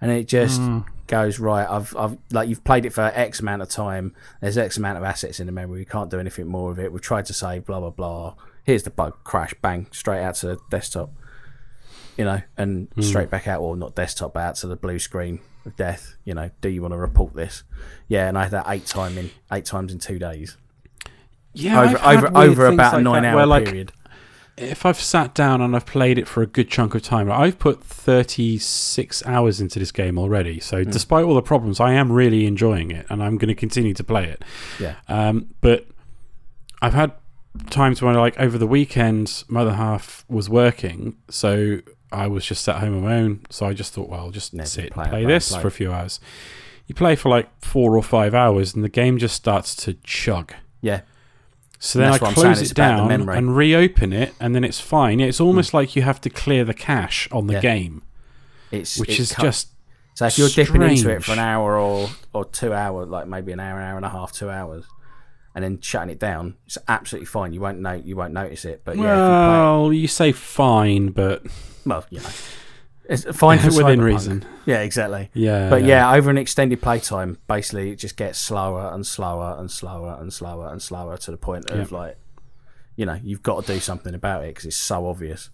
S5: and it just goes right. I've, I've like you've played it for X amount of time. There's X amount of assets in the memory. We can't do anything more with it. We've tried to save. Blah blah blah. Here's the bug. Crash. Bang. Straight out to the desktop. you know, and
S3: Hmm.
S5: straight back out, or not desktop, but out to the blue screen of death. You know, do you want to report this? Yeah, and I had that eight time in eight times in two days
S3: Yeah,
S5: over over over about a
S3: like
S5: nine hour
S3: where, like,
S5: period.
S3: If I've sat down and I've played it for a good chunk of time, I've put 36 hours into this game already. So,
S5: Hmm.
S3: despite all the problems, I am really enjoying it and I'm going to continue to play it.
S5: Yeah,
S3: Um, but I've had times when, like, over the weekend, my other half was working. So, I was just at home on my own. So, I just thought, well, I'll just
S5: Yeah,
S3: sit
S5: play
S3: and play
S5: play
S3: this
S5: play
S3: for a few hours. You play for like four or five hours and the game just starts to chug.
S5: yeah,
S3: So then I
S5: what I'm saying,
S3: close it down and reopen it, and then it's fine. It's almost hmm. like you have to clear the cache on the
S5: Yeah.
S3: game,
S5: it's
S3: which
S5: it
S3: is
S5: cut-
S3: just
S5: So if you're dipping into it for an hour or or two hours, like maybe an hour, hour and a half, two hours, and then shutting it down, it's absolutely fine. You won't know, you won't notice it. But yeah, if you play
S3: well, you say fine, but
S5: well, you know, it's fine for
S3: within
S5: Cyberpunk.
S3: reason.
S5: Yeah, exactly.
S3: Yeah,
S5: But yeah, over an extended playtime, basically it just gets slower and slower and slower and slower and slower to the point of
S3: Yeah.
S5: like, you know, you've got to do something about it because it's so obvious.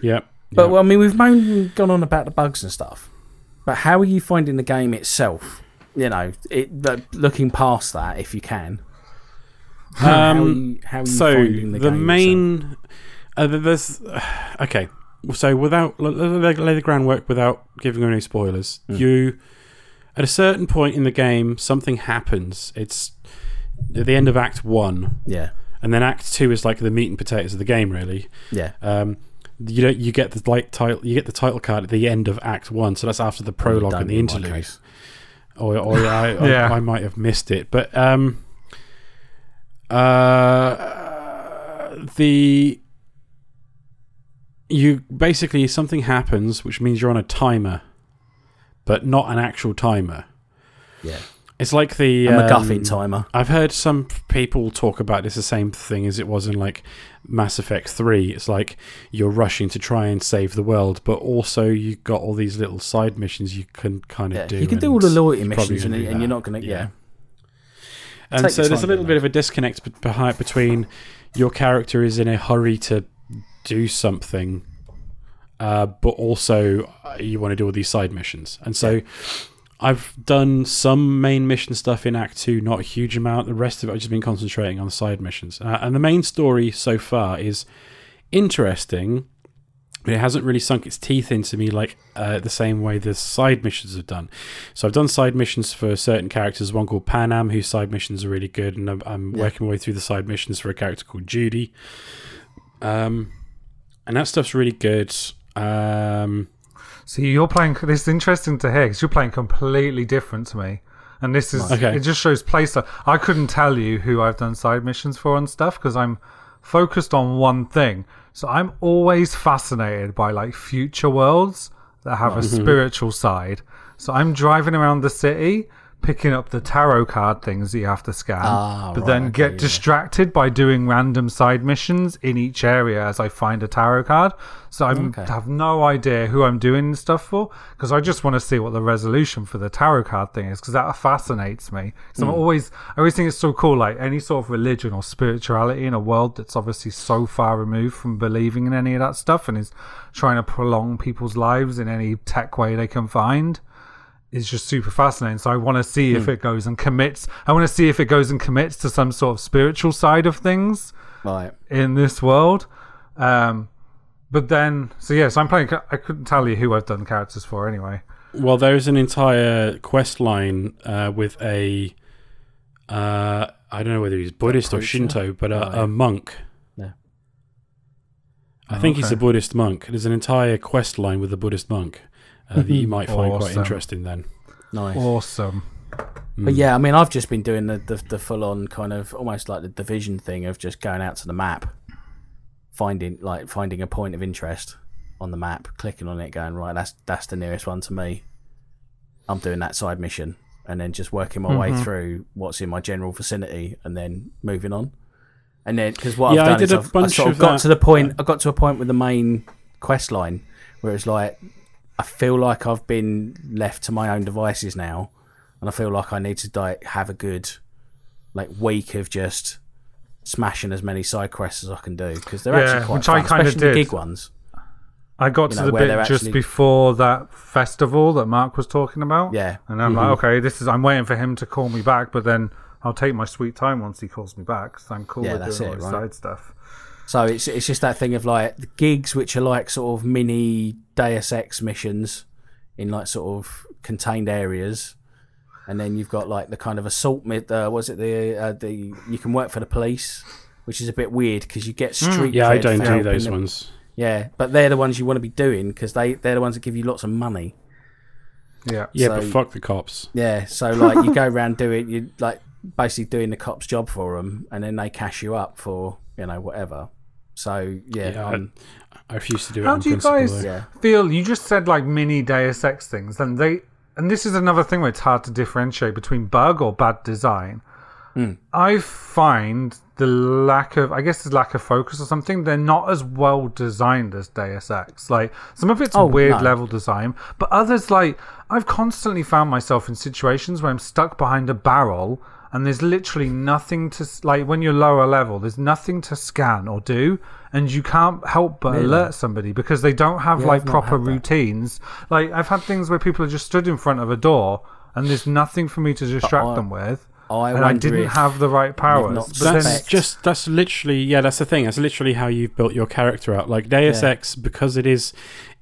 S3: Yep.
S5: But well, I mean, we've moaned, gone on about the bugs and stuff. But how are you finding the game itself? You know, it looking past that, if you can. how are
S3: Um,
S5: you, how are you
S3: so
S5: finding the,
S3: the, main uh, th- there's <sighs> okay so without let- let lay the groundwork without giving any spoilers.
S5: Hmm.
S3: you at a certain point in the game something happens. It's at the end of act one.
S5: Yeah,
S3: and then act two is like the meat and potatoes of the game really.
S5: Yeah,
S3: um you don't, you get the like title you get the title card at the end of act one. So that's after the prologue and the
S5: in
S3: interlude.
S5: case.
S3: or, or I, <laughs> I,
S4: Yeah.
S3: I might have missed it, but um, uh, the you basically something happens, which means you're on a timer, but not an actual timer.
S5: Yeah,
S3: It's like the
S5: a
S3: um,
S5: MacGuffin timer.
S3: I've heard some people talk about this the same thing as it was in like Mass Effect 3. It's like you're rushing to try and save the world, but also you've got all these little side missions you can kind of
S5: Yeah,
S3: do.
S5: you can do all the loyalty missions, and, and you're not going to. Yeah,
S3: And
S5: Take
S3: so there's a little bit of a disconnect behind between your character is in a hurry to do something, uh, but also uh, you want to do all these side missions. And so I've done some main mission stuff in Act Two, not a huge amount. The rest of it I've just been concentrating on the side missions. Uh, and the main story so far is interesting. But it hasn't really sunk its teeth into me like uh, the same way the side missions have done. So I've done side missions for certain characters. One called Panam, whose side missions are really good, and I'm, I'm
S5: Yeah.
S3: working my way through the side missions for a character called Judy. Um, and that stuff's really good. Um,
S4: See, you're playing. This is interesting to hear because you're playing completely different to me, and this is
S3: Okay.
S4: it. Just shows playstyle. I couldn't tell you who I've done side missions for and stuff because I'm focused on one thing. So I'm always fascinated by like future worlds that have a spiritual side. So I'm driving around the city. Picking up the tarot card things that you have to scan,
S5: Ah,
S4: but
S5: right,
S4: then
S5: okay,
S4: get
S5: yeah.
S4: distracted by doing random side missions in each area as I find a tarot card. So I
S5: Okay.
S4: have no idea who I'm doing stuff for because I just want to see what the resolution for the tarot card thing is because that fascinates me. So I'm always, I always think it's so cool. Like any sort of religion or spirituality in a world that's obviously so far removed from believing in any of that stuff and is trying to prolong people's lives in any tech way they can find is just super fascinating. So I want to see if it goes and commits. I want to see if it goes and commits to some sort of spiritual side of things
S5: right.
S4: in this world. Um, but then, so yes, I'm playing. I couldn't tell you who I've done characters for anyway.
S3: well, there's an entire quest line uh, with a. Uh, I don't know whether he's Buddhist or? Shinto, but a, a monk.
S5: Yeah.
S3: I think he's
S4: okay.
S3: a Buddhist monk. There's an entire quest line with a Buddhist monk uh, that you mm-hmm. might find quite interesting. Then,
S5: Nice.
S4: Awesome. Hmm.
S5: But yeah, I mean, I've just been doing the, the, the full on kind of almost like the division thing of just going out to the map, finding like finding a point of interest on the map, clicking on it, going right, that's that's the nearest one to me. I'm doing that side mission, and then just working my way mm-hmm. through what's in my general vicinity, and then moving on. And then because what
S3: Yeah, I
S5: I've done
S3: did
S5: is
S3: a
S5: I've, I sort of
S3: of
S5: got
S3: that.
S5: to the point. I got to a point with the main quest line where it's like I feel like I've been left to my own devices now, and I feel like I need to like have a good like week of just smashing as many side quests as I can do because they're
S4: Yeah,
S5: actually quite
S4: which I
S5: fun,
S4: kinda
S5: especially the
S4: did.
S5: gig ones.
S4: I got to
S5: know,
S4: the bit just
S5: actually-
S4: before that festival that Mark was talking about.
S5: Yeah.
S4: And I'm like, mm-hmm. okay, this is. I'm waiting for him to call me back, but then I'll take my sweet time once he calls me back. So I'm cool
S5: Yeah,
S4: with doing all
S5: it,
S4: this
S5: right?
S4: side stuff.
S5: So it's it's just that thing of like the gigs, which are like sort of mini Deus Ex missions in like sort of contained areas, and then you've got like the kind of assault. Mid, uh, was it the uh, the you can work for the police, which is a bit weird because you get street.
S3: Yeah, I don't do those
S5: them.
S3: ones.
S5: Yeah, but they're the ones you want to be doing because they they're the ones that give you lots of money.
S4: Yeah.
S3: Yeah, but fuck the cops.
S5: Yeah, so like you go around doing you like basically doing the cop's job for them, and then they cash you up for you know whatever. So yeah,
S3: Yeah, I-
S5: um,
S3: I refuse to do it
S4: How do you guys
S3: though.
S5: yeah.
S4: feel? You just said like mini Deus Ex things, and they. And this is another thing where it's hard to differentiate between bug or bad design.
S5: Hmm.
S4: I find the lack of, I guess, the lack of focus or something. They're not as well designed as Deus Ex. Like some of it's
S5: Oh,
S4: weird
S5: no.
S4: level design, but others, like I've constantly found myself in situations where I'm stuck behind a barrel and there's literally nothing to like when you're lower level. There's nothing to scan or do, and you can't help but alert somebody because they don't have
S5: Yeah,
S4: like
S5: I've
S4: proper
S5: that.
S4: routines. Like I've had things where people are just stood in front of a door and there's nothing for me to distract
S5: I-
S4: them with.
S5: I
S4: and I didn't have the right powers.
S5: not
S4: But
S3: That's just that's literally yeah that's the thing. That's literally how you've built your character out like Deus
S5: Yeah.
S3: Ex because it is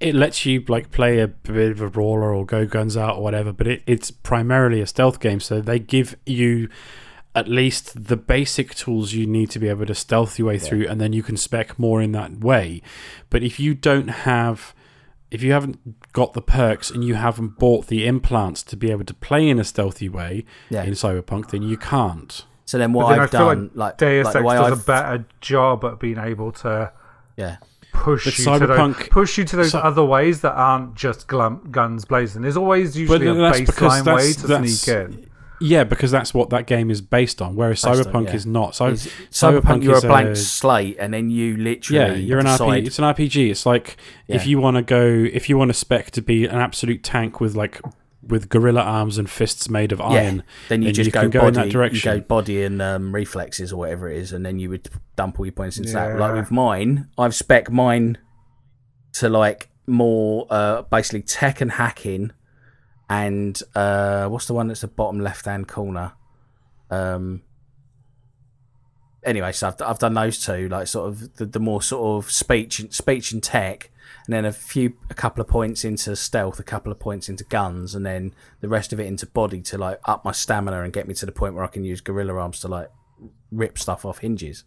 S3: it lets you like play a bit of a brawler or go guns out or whatever but it, it's primarily a stealth game. So they give you at least the basic tools you need to be able to stealth your way through and then you can spec more in that way. But if you don't have if you haven't got the perks and you haven't bought the implants to be able to play in a stealthy way
S5: Yeah.
S3: in cyberpunk then you can't
S5: So then
S4: but
S5: what
S4: then I
S5: I've
S4: feel
S5: done,
S4: like,
S5: like,
S4: Deus
S5: like
S4: Ex
S5: way
S4: does
S5: I've,
S4: a better job at being able to
S5: yeah,
S4: push
S3: But
S4: you to those, push you to those
S3: Cy-
S4: other ways that aren't just glum, guns blazing. There's always usually a
S3: that's
S4: baseline way to
S3: that's-
S4: sneak in.
S3: Yeah, because that's what that game is based on. Whereas
S5: Based on,
S3: Cyberpunk
S5: yeah.
S3: is not. So
S5: Is- Cyberpunk, you're
S3: is
S5: a blank slate, and then you literally
S3: yeah, you're an RPG. It's an RPG. It's like if you want to go, if you want to spec to be an absolute tank with like with gorilla arms and fists made of
S5: yeah,
S3: iron,
S5: then you
S3: then
S5: just
S3: you
S5: go,
S3: can go
S5: body,
S3: in that direction.
S5: You go body and um, reflexes or whatever it is, and then you would dump all your points into that. Like with mine, I've spec mine to like more uh, basically tech and hacking, and uh, what's the one that's the bottom left hand corner? Um. Anyway, so I've, I've done those two, like sort of the, the more sort of speech, speech and tech, and then a few, a couple of points into stealth, a couple of points into guns, and then the rest of it into body to like up my stamina and get me to the point where I can use gorilla arms to like rip stuff off hinges.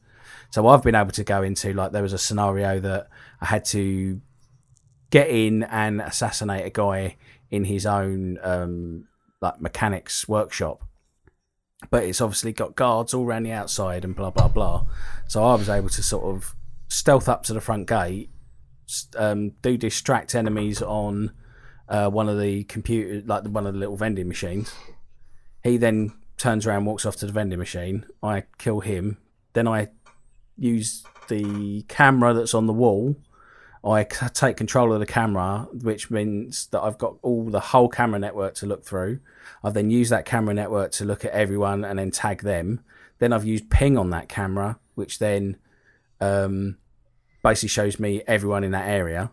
S5: So I've been able to go into like there was a scenario that I had to get in and assassinate a guy in his own um, like mechanics workshop. But it's obviously got guards all around the outside and blah blah blah. So I was able to sort of stealth up to the front gate, um, do distract enemies on uh, one of the computer, like one of the little vending machines. He then turns around, walks off to the vending machine. I kill him. Then I use the camera that's on the wall. I take control of the camera, which means that I've got all the whole camera network to look through. I've then used that camera network to look at everyone and then tag them. Then I've used ping on that camera, which then um, basically shows me everyone in that area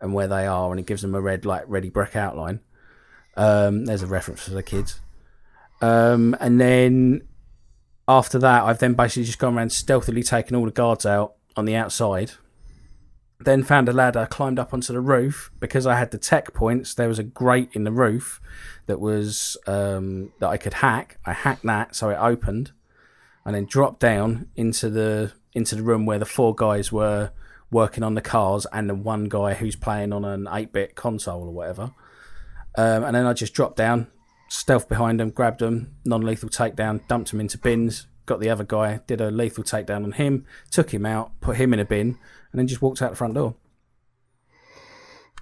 S5: and where they are, and it gives them a red like ready brick outline. Um, there's a reference for the kids. Um, and then after that, I've then basically just gone around stealthily taking all the guards out on the outside. Then found a ladder, climbed up onto the roof because I had the tech points. There was a grate in the roof that was um, that I could hack. I hacked that, so it opened, and then dropped down into the into the room where the four guys were working on the cars and the one guy who's playing on an eight bit console or whatever. Um, and then I just dropped down, stealth behind them, grabbed them, non lethal takedown, dumped them into bins, got the other guy, did a lethal takedown on him, took him out, put him in a bin, and then just walked out the front door.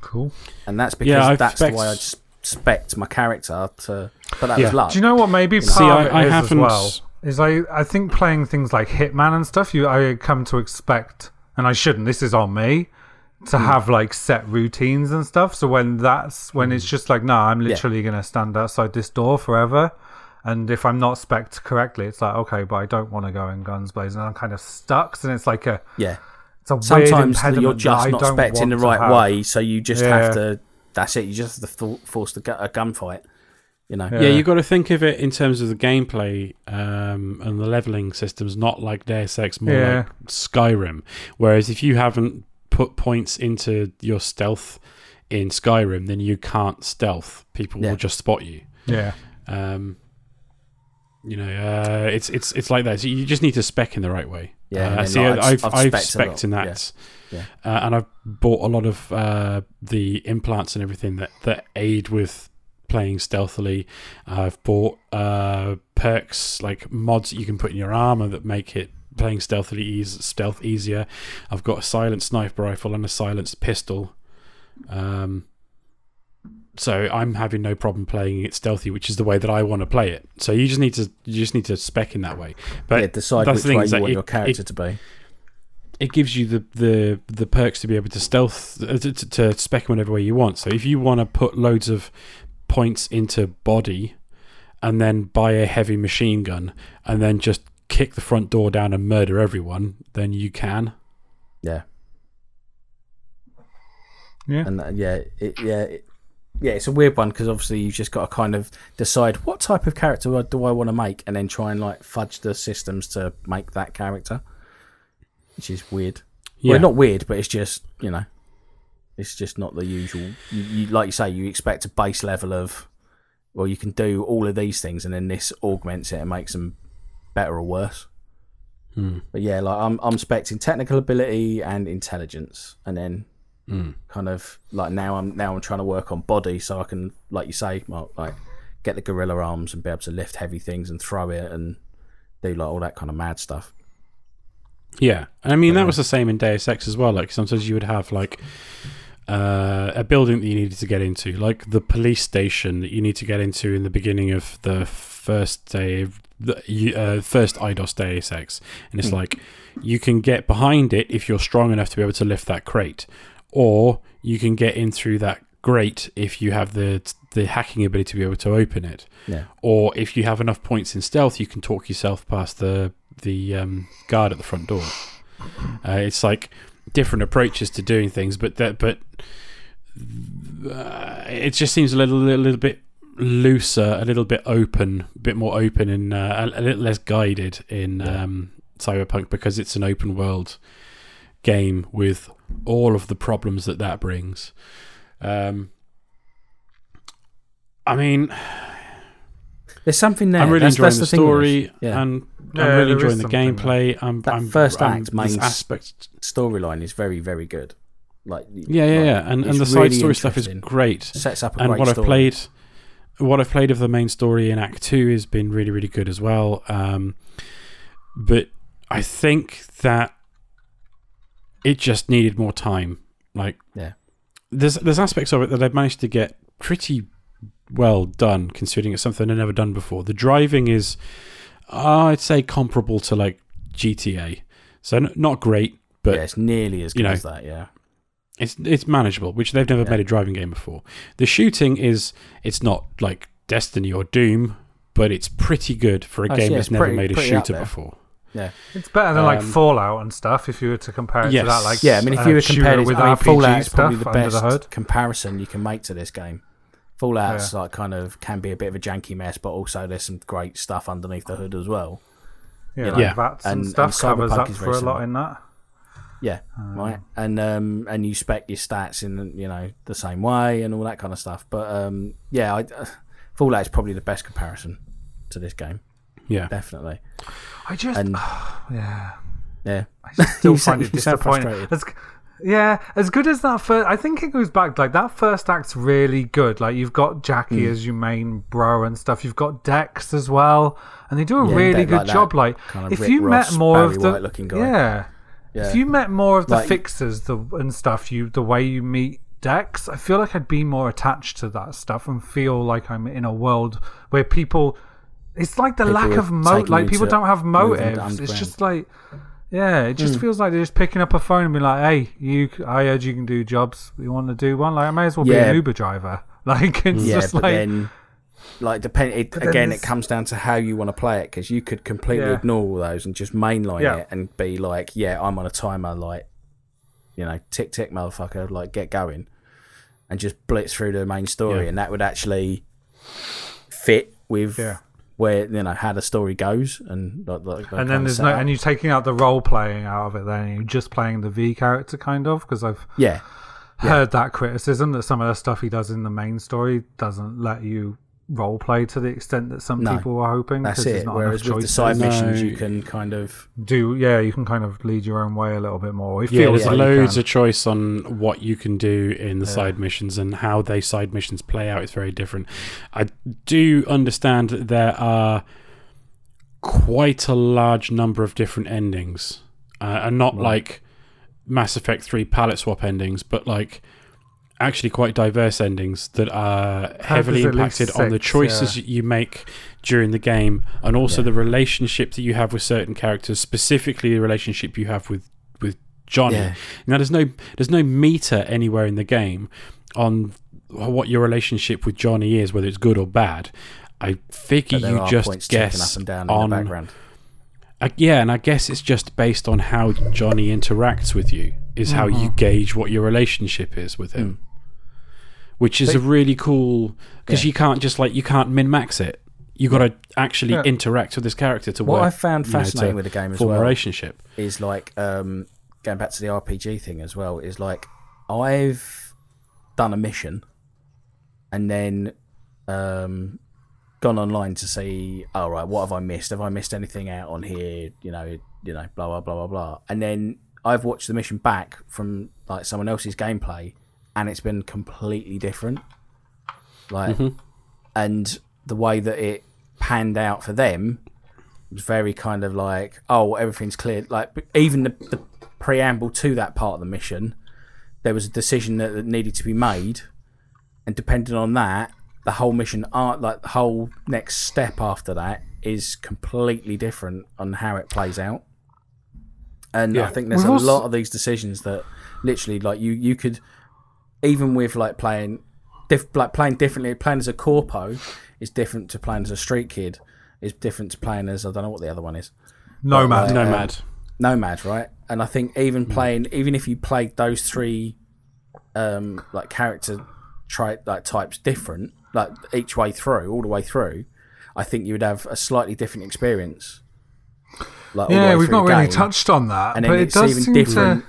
S4: Cool.
S5: And that's because
S3: Yeah, I've
S5: that's the
S3: spec-
S5: way I s- spec my character to. But that
S3: Yeah.
S5: was luck.
S4: Do you know what maybe part
S3: See,
S4: of
S3: I-
S4: it
S3: I
S4: is as
S3: haven't-
S4: well? Is I, I think playing things like Hitman and stuff, you I come to expect, and I shouldn't. This is on me to hmm. have like set routines and stuff. So when that's when hmm. it's just like, no, I'm literally gonna stand outside this door forever. And if I'm not spec correctly, it's like okay, but I don't want to go in guns blazing. I'm kind of stuck, and it's like a
S5: yeah.
S4: It's a weird
S5: sometimes you're
S4: impediment that
S5: just not
S4: don't
S5: spec'd in the right
S4: have.
S5: way, so you just
S4: Yeah.
S5: have to. That's it. You just have to force the gu- a gunfight. You know.
S4: Yeah.
S3: Yeah, you got to think of it in terms of the gameplay um, and the leveling systems, not like Deus Ex, more
S4: Yeah.
S3: like Skyrim. Whereas if you haven't put points into your stealth in Skyrim, then you can't stealth. People
S5: Yeah.
S3: will just spot you.
S4: Yeah.
S3: Um, you know, uh, it's it's it's like that. So you just need to spec in the right way.
S5: Yeah,
S3: uh,
S5: then,
S3: see,
S5: like,
S3: I've
S5: I've-
S3: I've,
S5: a
S3: in that,
S5: yeah.
S3: Uh, and I've bought a lot of uh, the implants and everything that that aid with playing stealthily. I've bought uh, perks like mods that you can put in your armor that make it playing stealthily ease, stealth easier. I've got a silent sniper rifle and a silenced pistol. Um, so I'm having no problem playing it stealthy, which is the way that I want to play it. So you just need to you just need to spec in that way. But
S5: yeah, decide
S3: that's
S5: which
S3: the thing
S5: way
S3: is
S5: you want
S3: it-
S5: your character
S3: it-
S5: to be.
S3: it gives you the, the the perks to be able to stealth uh, to, to, to spec whatever way you want. So if you want to put loads of points into body and then buy a heavy machine gun and then just kick the front door down and murder everyone, then you can.
S5: Yeah,
S4: Yeah.
S5: and uh, yeah, it, yeah, it, yeah. It's a weird one because obviously you've just got to kind of decide what type of character do I want to make, and then try and like fudge the systems to make that character, which is weird.
S3: Yeah.
S5: Well, not weird, but it's just you know, it's just not the usual. You, you like you say, you expect a base level of, well, you can do all of these things, and then this augments it and makes them better or worse.
S3: Hmm.
S5: But yeah, like I'm I'm expecting technical ability and intelligence, and then
S3: Hmm.
S5: kind of like now I'm now I'm trying to work on body so I can, like you say, Mark, like get the gorilla arms and be able to lift heavy things and throw it and do like all that kind of mad stuff.
S3: Yeah, and I mean that was the same in Deus Ex as well. Like sometimes you would have like uh, a building that you needed to get into, like the police station that you need to get into in the beginning of the first day, the uh, first IDOS Deus Ex, and it's like you can get behind it if you're strong enough to be able to lift that crate, or you can get in through that grate if you have the the hacking ability to be able to open it.
S5: Yeah,
S3: or if you have enough points in stealth, you can talk yourself past the the um, guard at the front door. Uh, it's like different approaches to doing things, but that but uh, it just seems a little a little bit looser, a little bit open, a bit more open, and uh, a, a little less guided in um, Cyberpunk because it's an open world game with all of the problems that that brings. Um, I mean,
S5: there's something there.
S3: I'm really
S5: That's-
S3: enjoying
S5: that's
S3: the,
S5: thing with
S3: story.
S5: Yeah,
S3: and
S4: Yeah,
S3: I'm really enjoying the
S4: something
S3: gameplay. I'm
S5: That
S3: I'm,
S5: first
S3: I'm,
S5: act
S3: there's
S5: main-
S3: aspects.
S5: storyline is very very good. Like
S3: Yeah, yeah,
S5: like,
S3: yeah, and and
S5: it's
S3: the side story stuff is great.
S5: Sets up a
S3: And
S5: great
S3: what I've played, what I've played of the main story in Act Two has been really, really good as well. Um, but I think that it just needed more time. Like,
S5: Yeah.
S3: there's there's aspects of it that I've managed to get pretty well done, considering it's something I've never done before. The driving is, uh, I'd say, comparable to like GTA. So n- not great, but
S5: yeah, it's nearly as
S3: you
S5: good
S3: know,
S5: as that. Yeah,
S3: it's it's manageable, which they've never
S5: Yeah.
S3: made a driving game before. The shooting is it's not like Destiny or Doom, but it's pretty good for a
S5: Oh,
S3: game
S5: yeah,
S3: that's never
S5: pretty-
S3: made a shooter before.
S5: Yeah,
S4: It's better than like
S3: Um,
S4: Fallout and stuff. If you were to compare it
S3: Yes.
S4: to that, like
S5: yeah. I mean, if
S4: uh,
S5: you were
S4: shooter
S5: comparing it
S4: with
S5: with I mean,
S4: RPG
S5: Fallout is probably the best
S4: the
S5: comparison you can make to this game. Fallout's like kind of can be a bit of a janky mess, but also there's some great stuff underneath the hood as well.
S4: Yeah,
S5: you
S4: like
S3: Yeah.
S4: VATS and,
S5: and-
S4: stuff
S5: and
S4: covers up
S5: is
S4: for a lot in that.
S5: Yeah, right. And um, and you spec your stats in you know the same way and all that kind of stuff. But um, yeah, I, uh, Fallout is probably the best comparison to this game,
S3: Yeah,
S5: definitely.
S4: I just,
S5: And <sighs>
S4: yeah,
S5: yeah,
S4: I still <laughs> find it disappointing.
S5: frustrated.
S4: As, yeah, as good as that first, I think it goes back like that first act's really good. Like you've got Jackie
S5: Hmm.
S4: as your main bro and stuff. You've got Dex as well, and they do a
S5: Yeah,
S4: really good
S5: like
S4: job. Like
S5: kind of
S4: if
S5: Rick
S4: you
S5: Ross,
S4: met more of the
S5: White-looking guy.
S4: yeah,
S5: yeah.
S4: if you met more of the
S5: Like-
S4: fixers the and stuff, you the way you meet Dex, I feel like I'd be more attached to that stuff and feel like I'm in a world where people. It's like the
S5: People
S4: lack of
S5: motive.
S4: Like people don't have motives. It's just like. Yeah, it just hmm. feels like they're just picking up a phone and being like, "Hey, you, I heard you can do jobs. You want to do one? Like, I may as well be
S5: Yeah.
S4: an Uber driver. <laughs> Like, it's
S5: yeah,
S4: just
S5: but
S4: like,
S5: then like depend it, again it comes down to how you want to play it because you could completely
S4: Yeah.
S5: ignore all those and just mainline
S4: Yeah.
S5: it and be like yeah i'm on a timer like you know, tick tick, motherfucker, like get going, and just blitz through the main story, and that would actually fit with
S4: Yeah.
S5: Where you know how the story goes, and like, like,
S4: and then there's no, and you're taking out the role playing out of it. Then you're just playing the V character, kind of, because I've
S5: yeah,
S4: heard that criticism that some of the stuff he does in the main story doesn't let you role play to the extent that some
S5: No,
S4: people were hoping.
S5: that's
S4: 'cause there's
S5: it.
S4: not
S5: Whereas
S4: enough
S5: with the
S4: choices.
S5: side
S3: No.
S5: missions, you can kind of
S4: do yeah, you can kind of lead your own way a little bit more. It
S3: Yeah, there's
S4: like
S3: loads of choice on what you can do in the side missions and how they side missions play out is very different. I do understand that there are quite a large number of different endings, uh, and not like Mass Effect Three palette swap endings, but like actually quite diverse endings that are heavily
S4: there's at least
S3: impacted on the choices
S4: yeah.
S3: you make during the game and also
S5: Yeah.
S3: the relationship that you have with certain characters specifically the relationship you have with with Johnny
S5: Yeah.
S3: now there's no there's no meter anywhere in the game on what your relationship with Johnny is whether it's good or bad I figure you just guess
S5: up and down
S3: on
S5: in the background.
S3: I, yeah, and I guess it's just based on how Johnny interacts with you, is how you mm-hmm. gauge what your relationship is with him. Mm. Which is a really cool because
S5: Yeah.
S3: you can't just like you can't min max it. You got to actually
S4: Yeah.
S3: interact with this character to work.
S5: What
S3: work.
S5: I found
S3: you know,
S5: fascinating with the game as
S3: form
S5: well
S3: relationship.
S5: is like um, going back to the RPG thing as well. Is like I've done a mission and then um, gone online to see, all right, what have I missed? Have I missed anything out on here? You know, you know, blah blah blah blah blah. And then I've watched the mission back from like someone else's gameplay, and it's been completely different. Like, mm-hmm. and the way that it panned out for them was very kind of like, oh, everything's clear. Like even the, the preamble to that part of the mission, there was a decision that, that needed to be made, and depending on that, the whole mission art, like the whole next step after that, is completely different on how it plays out. And I think there's
S4: We've
S5: a
S4: also-
S5: lot of these decisions that literally, like you, you could, even with like playing, diff, like playing differently, playing as a corpo is different to playing as a street kid. Is different to playing as I don't know what the other one is.
S4: Nomad.
S5: But, like,
S3: Nomad.
S5: Nomad, right? And I think even playing, even if you played those three, um, like character try like types different, like each way through, all the way through, I think you would have a slightly different experience. Like all the
S4: yeah, we've not really
S5: game.
S4: touched on that,
S5: and then
S4: but it
S5: it's
S4: does
S5: even
S4: seem
S5: different.
S4: to.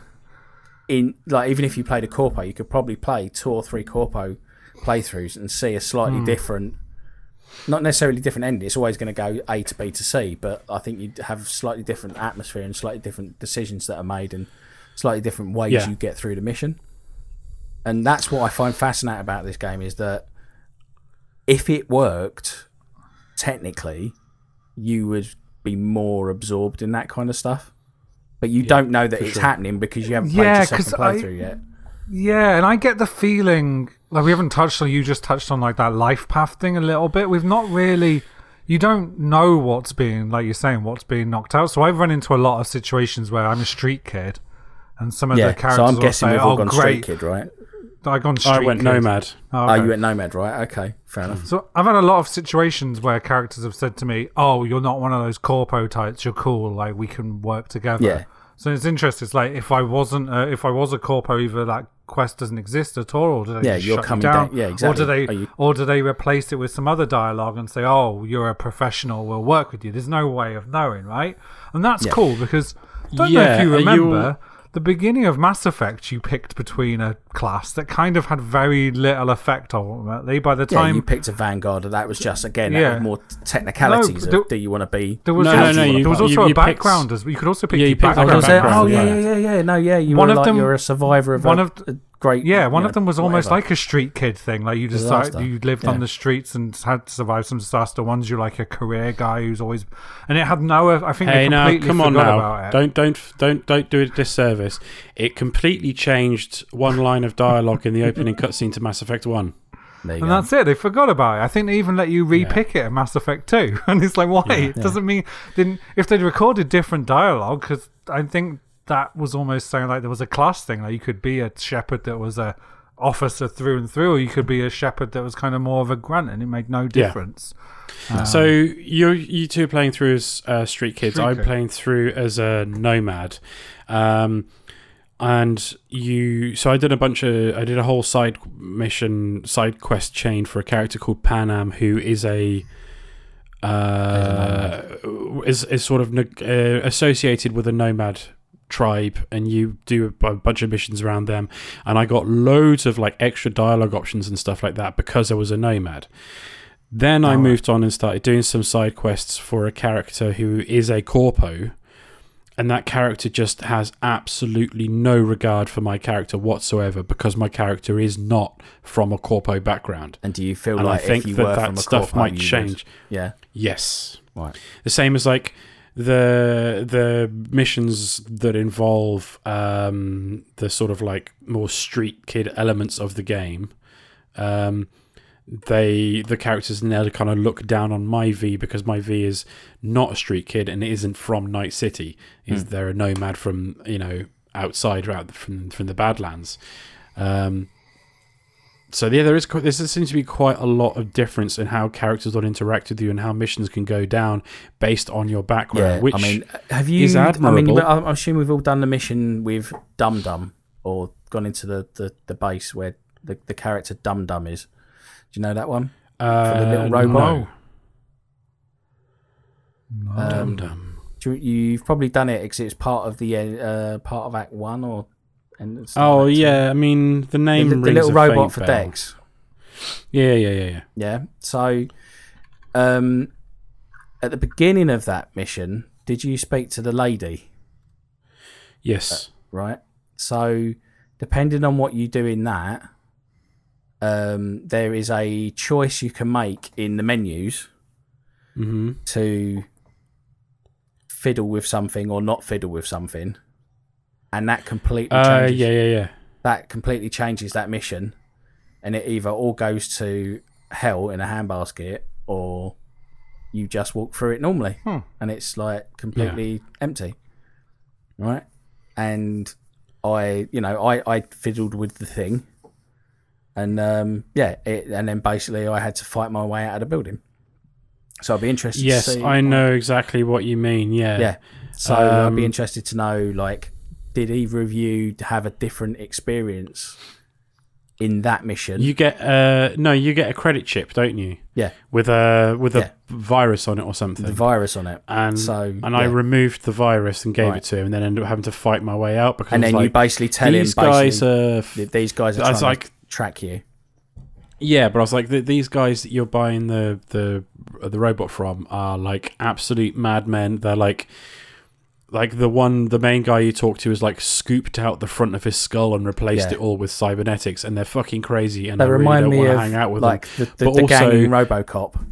S5: In like even if you played a corpo, you could probably play two or three corpo playthroughs and see a slightly hmm. different. Not necessarily different ending. It's always going to go A to B to C, but I think you'd have slightly different atmosphere and slightly different decisions that are made and slightly different ways
S3: Yeah.
S5: you get through the mission. And that's what I find fascinating about this game is that if it worked, technically, you would be more absorbed in that kind of stuff. But you don't know that it's happening because you haven't played
S4: Yeah,
S5: your second
S4: 'cause I-
S5: playthrough yet.
S4: Yeah, and I get the feeling like we haven't touched on. You just touched on like that life path thing a little bit. We've not really. You don't know what's being like you're saying what's being knocked out. So I've run into a lot of situations where I'm a street kid, and some of
S5: Yeah,
S4: the characters
S5: so I'm guessing
S4: say,
S5: we've all
S4: "Oh,
S5: gone
S4: great,
S5: Street Kid, right?
S4: I gone street
S3: I went
S4: kid."
S3: Nomad.
S4: Oh,
S5: Oh, you went Nomad, right? Okay, fair enough.
S4: So I've had a lot of situations where characters have said to me, "Oh, you're not one of those corpo types. You're cool. Like we can work together."
S5: Yeah.
S4: So it's interesting. It's like if I wasn't, uh, if I was a corpo, either that quest doesn't exist at all, or do they
S5: Yeah,
S4: just
S5: you're
S4: shut you
S5: coming
S4: down?
S5: down- yeah,
S4: Or do they,
S5: you-
S4: or do they replace it with some other dialogue and say, "Oh, you're a professional. We'll work with you." There's no way of knowing, right? And that's
S5: Yeah.
S4: cool because I don't know if you
S3: are you-
S4: remember. The beginning of Mass Effect, you picked between a class that kind of had very little effect ultimately. By the
S5: Yeah,
S4: time
S5: you picked a Vanguard, and that was just again
S4: Yeah.
S5: more technicalities.
S4: No,
S5: of, do you want to be?
S4: There was
S3: No,
S4: also,
S3: no, no, you-
S4: there was also
S3: you
S4: a
S3: picked-
S4: background as you could also pick
S3: Yeah,
S4: your
S3: you picked
S4: background.
S3: a
S5: Was there? Oh yeah,
S3: yeah.
S5: yeah, yeah, yeah. No, yeah. You
S4: One
S5: were
S4: of
S5: like
S4: them-
S5: you're a survivor of
S4: one
S5: a,
S4: of-
S5: a great.
S4: Yeah, one
S5: you
S4: of them was almost
S5: whatever.
S4: like a street kid thing. Like you
S5: Disaster.
S4: decided you lived on the streets and had to survive some disaster. One's you're like a career guy who's always, and it had no. I think they
S3: Hey, now come on now!
S4: about it.
S3: Don't don't don't don't do it a disservice. It completely changed one line of dialogue in the opening <laughs> cutscene to Mass Effect One.
S5: There you
S4: and
S5: go.
S4: that's it. They forgot about it. I think they even let you repick it in Mass Effect 2. <laughs> And it's like, why? it doesn't mean didn't if they'd recorded different dialogue because I think that was almost saying like there was a class thing. Like you could be a Shepard that was a officer through and through, or you could be a Shepard that was kind of more of a grunt, and it made no difference. Yeah.
S3: So you you two are playing through as uh, Street Kids.
S4: Street
S3: I'm
S4: Kid.
S3: playing through as a nomad. Um, and you so i did a bunch of i did a whole side mission side quest chain for a character called panam who is a uh is, is sort of uh, associated with a nomad tribe and you do a bunch of missions around them and i got loads of like extra dialogue options and stuff like that because i was a nomad then i moved on and started doing some side quests for a character who is a corpo and that character just has absolutely no regard for my character whatsoever because my character is not from a corpo background.
S5: And do you feel
S3: And
S5: like
S3: I think
S5: if you
S3: that
S5: were
S3: that
S5: from a
S3: stuff might
S5: you would-
S3: change.
S5: Yeah.
S3: Yes.
S5: Right.
S3: The same as like the the missions that involve um, the sort of like more street kid elements of the game. Um, they the characters now kind of look down on my V because my V is not a street kid and isn't from Night City. Is
S5: Hmm.
S3: they're a nomad from you know outside out from from the Badlands. Um, so yeah, there is there seems to be quite a lot of difference in how characters will interact with you and how missions can go down based on your background.
S5: Yeah.
S3: which
S5: I mean, have you?
S3: is
S5: I mean. I I assume we've all done the mission with Dum Dum or gone into the, the, the base where the, the character Dum Dum is. Do you know that one?
S3: uh,
S5: the little robot?
S3: no.
S5: Um,
S3: Dum dum.
S5: Do you, you've probably done it because it's part of the uh, part of Act One or. And
S3: Oh
S5: Two.
S3: yeah, I mean the
S5: The,
S3: name
S5: the
S3: rings
S5: little
S3: a
S5: robot for
S3: bell.
S5: Dex.
S3: Yeah, yeah, yeah, yeah.
S5: Yeah. So, um, at the beginning of that mission, did you speak to the lady?
S3: Yes.
S5: Right. So, depending on what you do in that, um, there is a choice you can make in the menus
S3: mm-hmm.
S5: to fiddle with something or not fiddle with something, and that completely
S3: Uh,
S5: changes.
S3: yeah, yeah, yeah.
S5: That completely changes that mission, and it either all goes to hell in a handbasket or you just walk through it normally, and it's like completely empty, right? And I, you know, I I fiddled with the thing, and um, yeah, it, and then basically I had to fight my way out of the building. So I'd be interested.
S3: Yes,
S5: to see,
S3: I know exactly what you mean. Yeah.
S5: Yeah. So I'd be
S3: Um,
S5: interested to know, like, did either of you have a different experience in that mission?
S3: You get uh no, you get a credit chip, don't you?
S5: yeah,
S3: With a with a
S5: Yeah.
S3: virus on it or something.
S5: the virus on it,
S3: and
S5: so,
S3: and I removed the virus and gave
S5: Right.
S3: it to him, and then ended up having to fight my way out because
S5: and then you basically tell
S3: these
S5: him
S3: guys are
S5: these guys are trying
S3: was
S5: to
S3: like-
S5: track you.
S3: Yeah, but I was like, these guys that you're buying the the the robot from are like absolute madmen. They're like, like the one, the main guy you talk to is like scooped out the front of his skull and replaced
S5: Yeah.
S3: it all with cybernetics, and they're fucking crazy. And
S5: They
S3: I really
S5: remind
S3: don't
S5: me
S3: want
S5: of
S3: to hang out with
S5: like
S3: them.
S5: the, the,
S3: But
S5: the gang
S3: also-
S5: in RoboCop.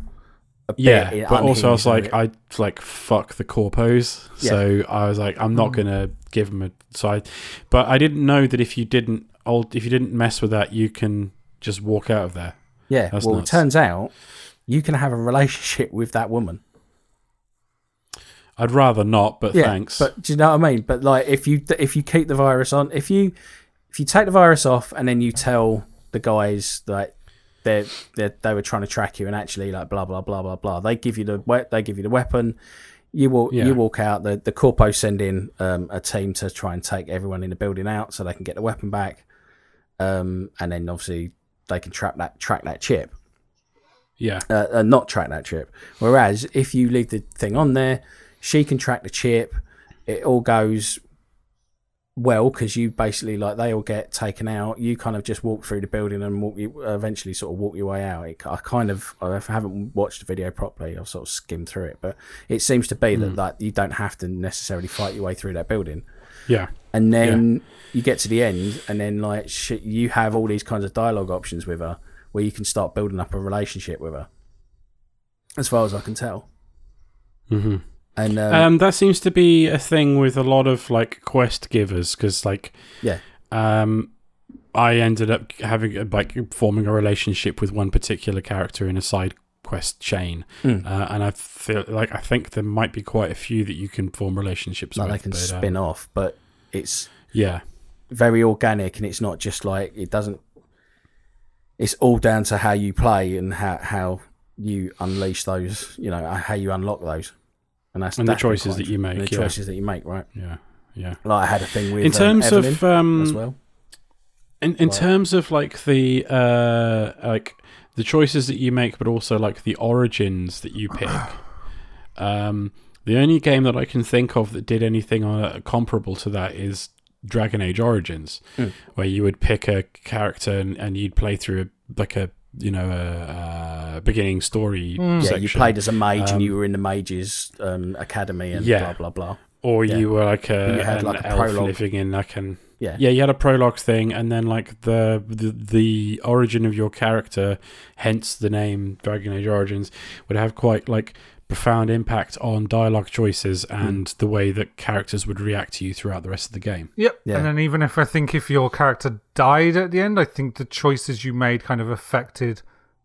S3: Yeah, but also I was like, I like fuck the corpos.
S5: Yeah.
S3: So I was like, I'm not
S5: Mm.
S3: gonna give them a side. But I didn't know that if you didn't, old, if you didn't mess with that, you can just walk out of there.
S5: yeah.
S3: that's
S5: Well,
S3: nuts.
S5: it turns out you can have a relationship <laughs> with that woman.
S3: I'd rather not, but
S5: yeah,
S3: thanks.
S5: But do you know what I mean? But like, if you if you keep the virus on, if you if you take the virus off and then you tell the guys that they they they were trying to track you and actually like blah blah blah blah blah, they give you the they give you the weapon. You walk
S3: Yeah.
S5: you walk out. The the corpo send in um, a team to try and take everyone in the building out so they can get the weapon back. Um, and then obviously they can track that track that chip
S3: yeah,
S5: uh, uh, not track that chip. Whereas if you leave the thing on there, she can track the chip. It all goes well because you basically like they all get taken out. You kind of just walk through the building and walk you eventually sort of walk your way out. It, I kind of I haven't watched the video properly. I've sort of skimmed through it, but it seems to be that like you don't have to necessarily fight your way through that building
S3: yeah,
S5: and then you get to the end, and then like sh- you have all these kinds of dialogue options with her, where you can start building up a relationship with her. As far as I can tell,
S3: hmm
S5: and um,
S3: Um, that seems to be a thing with a lot of like quest givers because like
S5: yeah,
S3: um, I ended up having like forming a relationship with one particular character in a side quest chain,
S5: Mm.
S3: uh, and I feel like I think there might be quite a few that you can form relationships
S5: like
S3: with.
S5: they can
S3: but, um,
S5: spin off, but it's
S3: yeah,
S5: very organic, and it's not just like it doesn't. It's all down to how you play and how how you unleash those, you know, how you unlock those, and that's
S3: And the choices that you make,
S5: the
S3: yeah.
S5: choices that you make, right?
S3: yeah, yeah.
S5: Like I had a thing with
S3: In
S5: um,
S3: terms
S5: Evelyn
S3: of um,
S5: as well.
S3: in in terms of like the uh like the choices that you make but also like the origins that you pick <sighs> um the only game that i can think of that did anything uh, comparable to that is dragon age origins
S5: Mm.
S3: where you would pick a character and, and you'd play through a, like a you know a, a beginning story
S5: Yeah,
S3: section.
S5: you played as a mage
S3: Um,
S5: and you were in the mages um, academy and
S3: Yeah.
S5: blah blah blah.
S3: or
S5: yeah.
S3: you were like a
S5: You had,
S3: an
S5: like, a
S3: elf
S5: prologue.
S3: living in like an
S5: Yeah.
S3: yeah you had a prologue thing and then like the, the the origin of your character hence the name dragon age origins would have quite like profound impact on dialogue choices
S5: Hmm.
S3: and the way that characters would react to you throughout the rest of the game
S4: Yep.
S5: Yeah.
S4: And then even if I think if your character died at the end, I think the choices you made kind of affected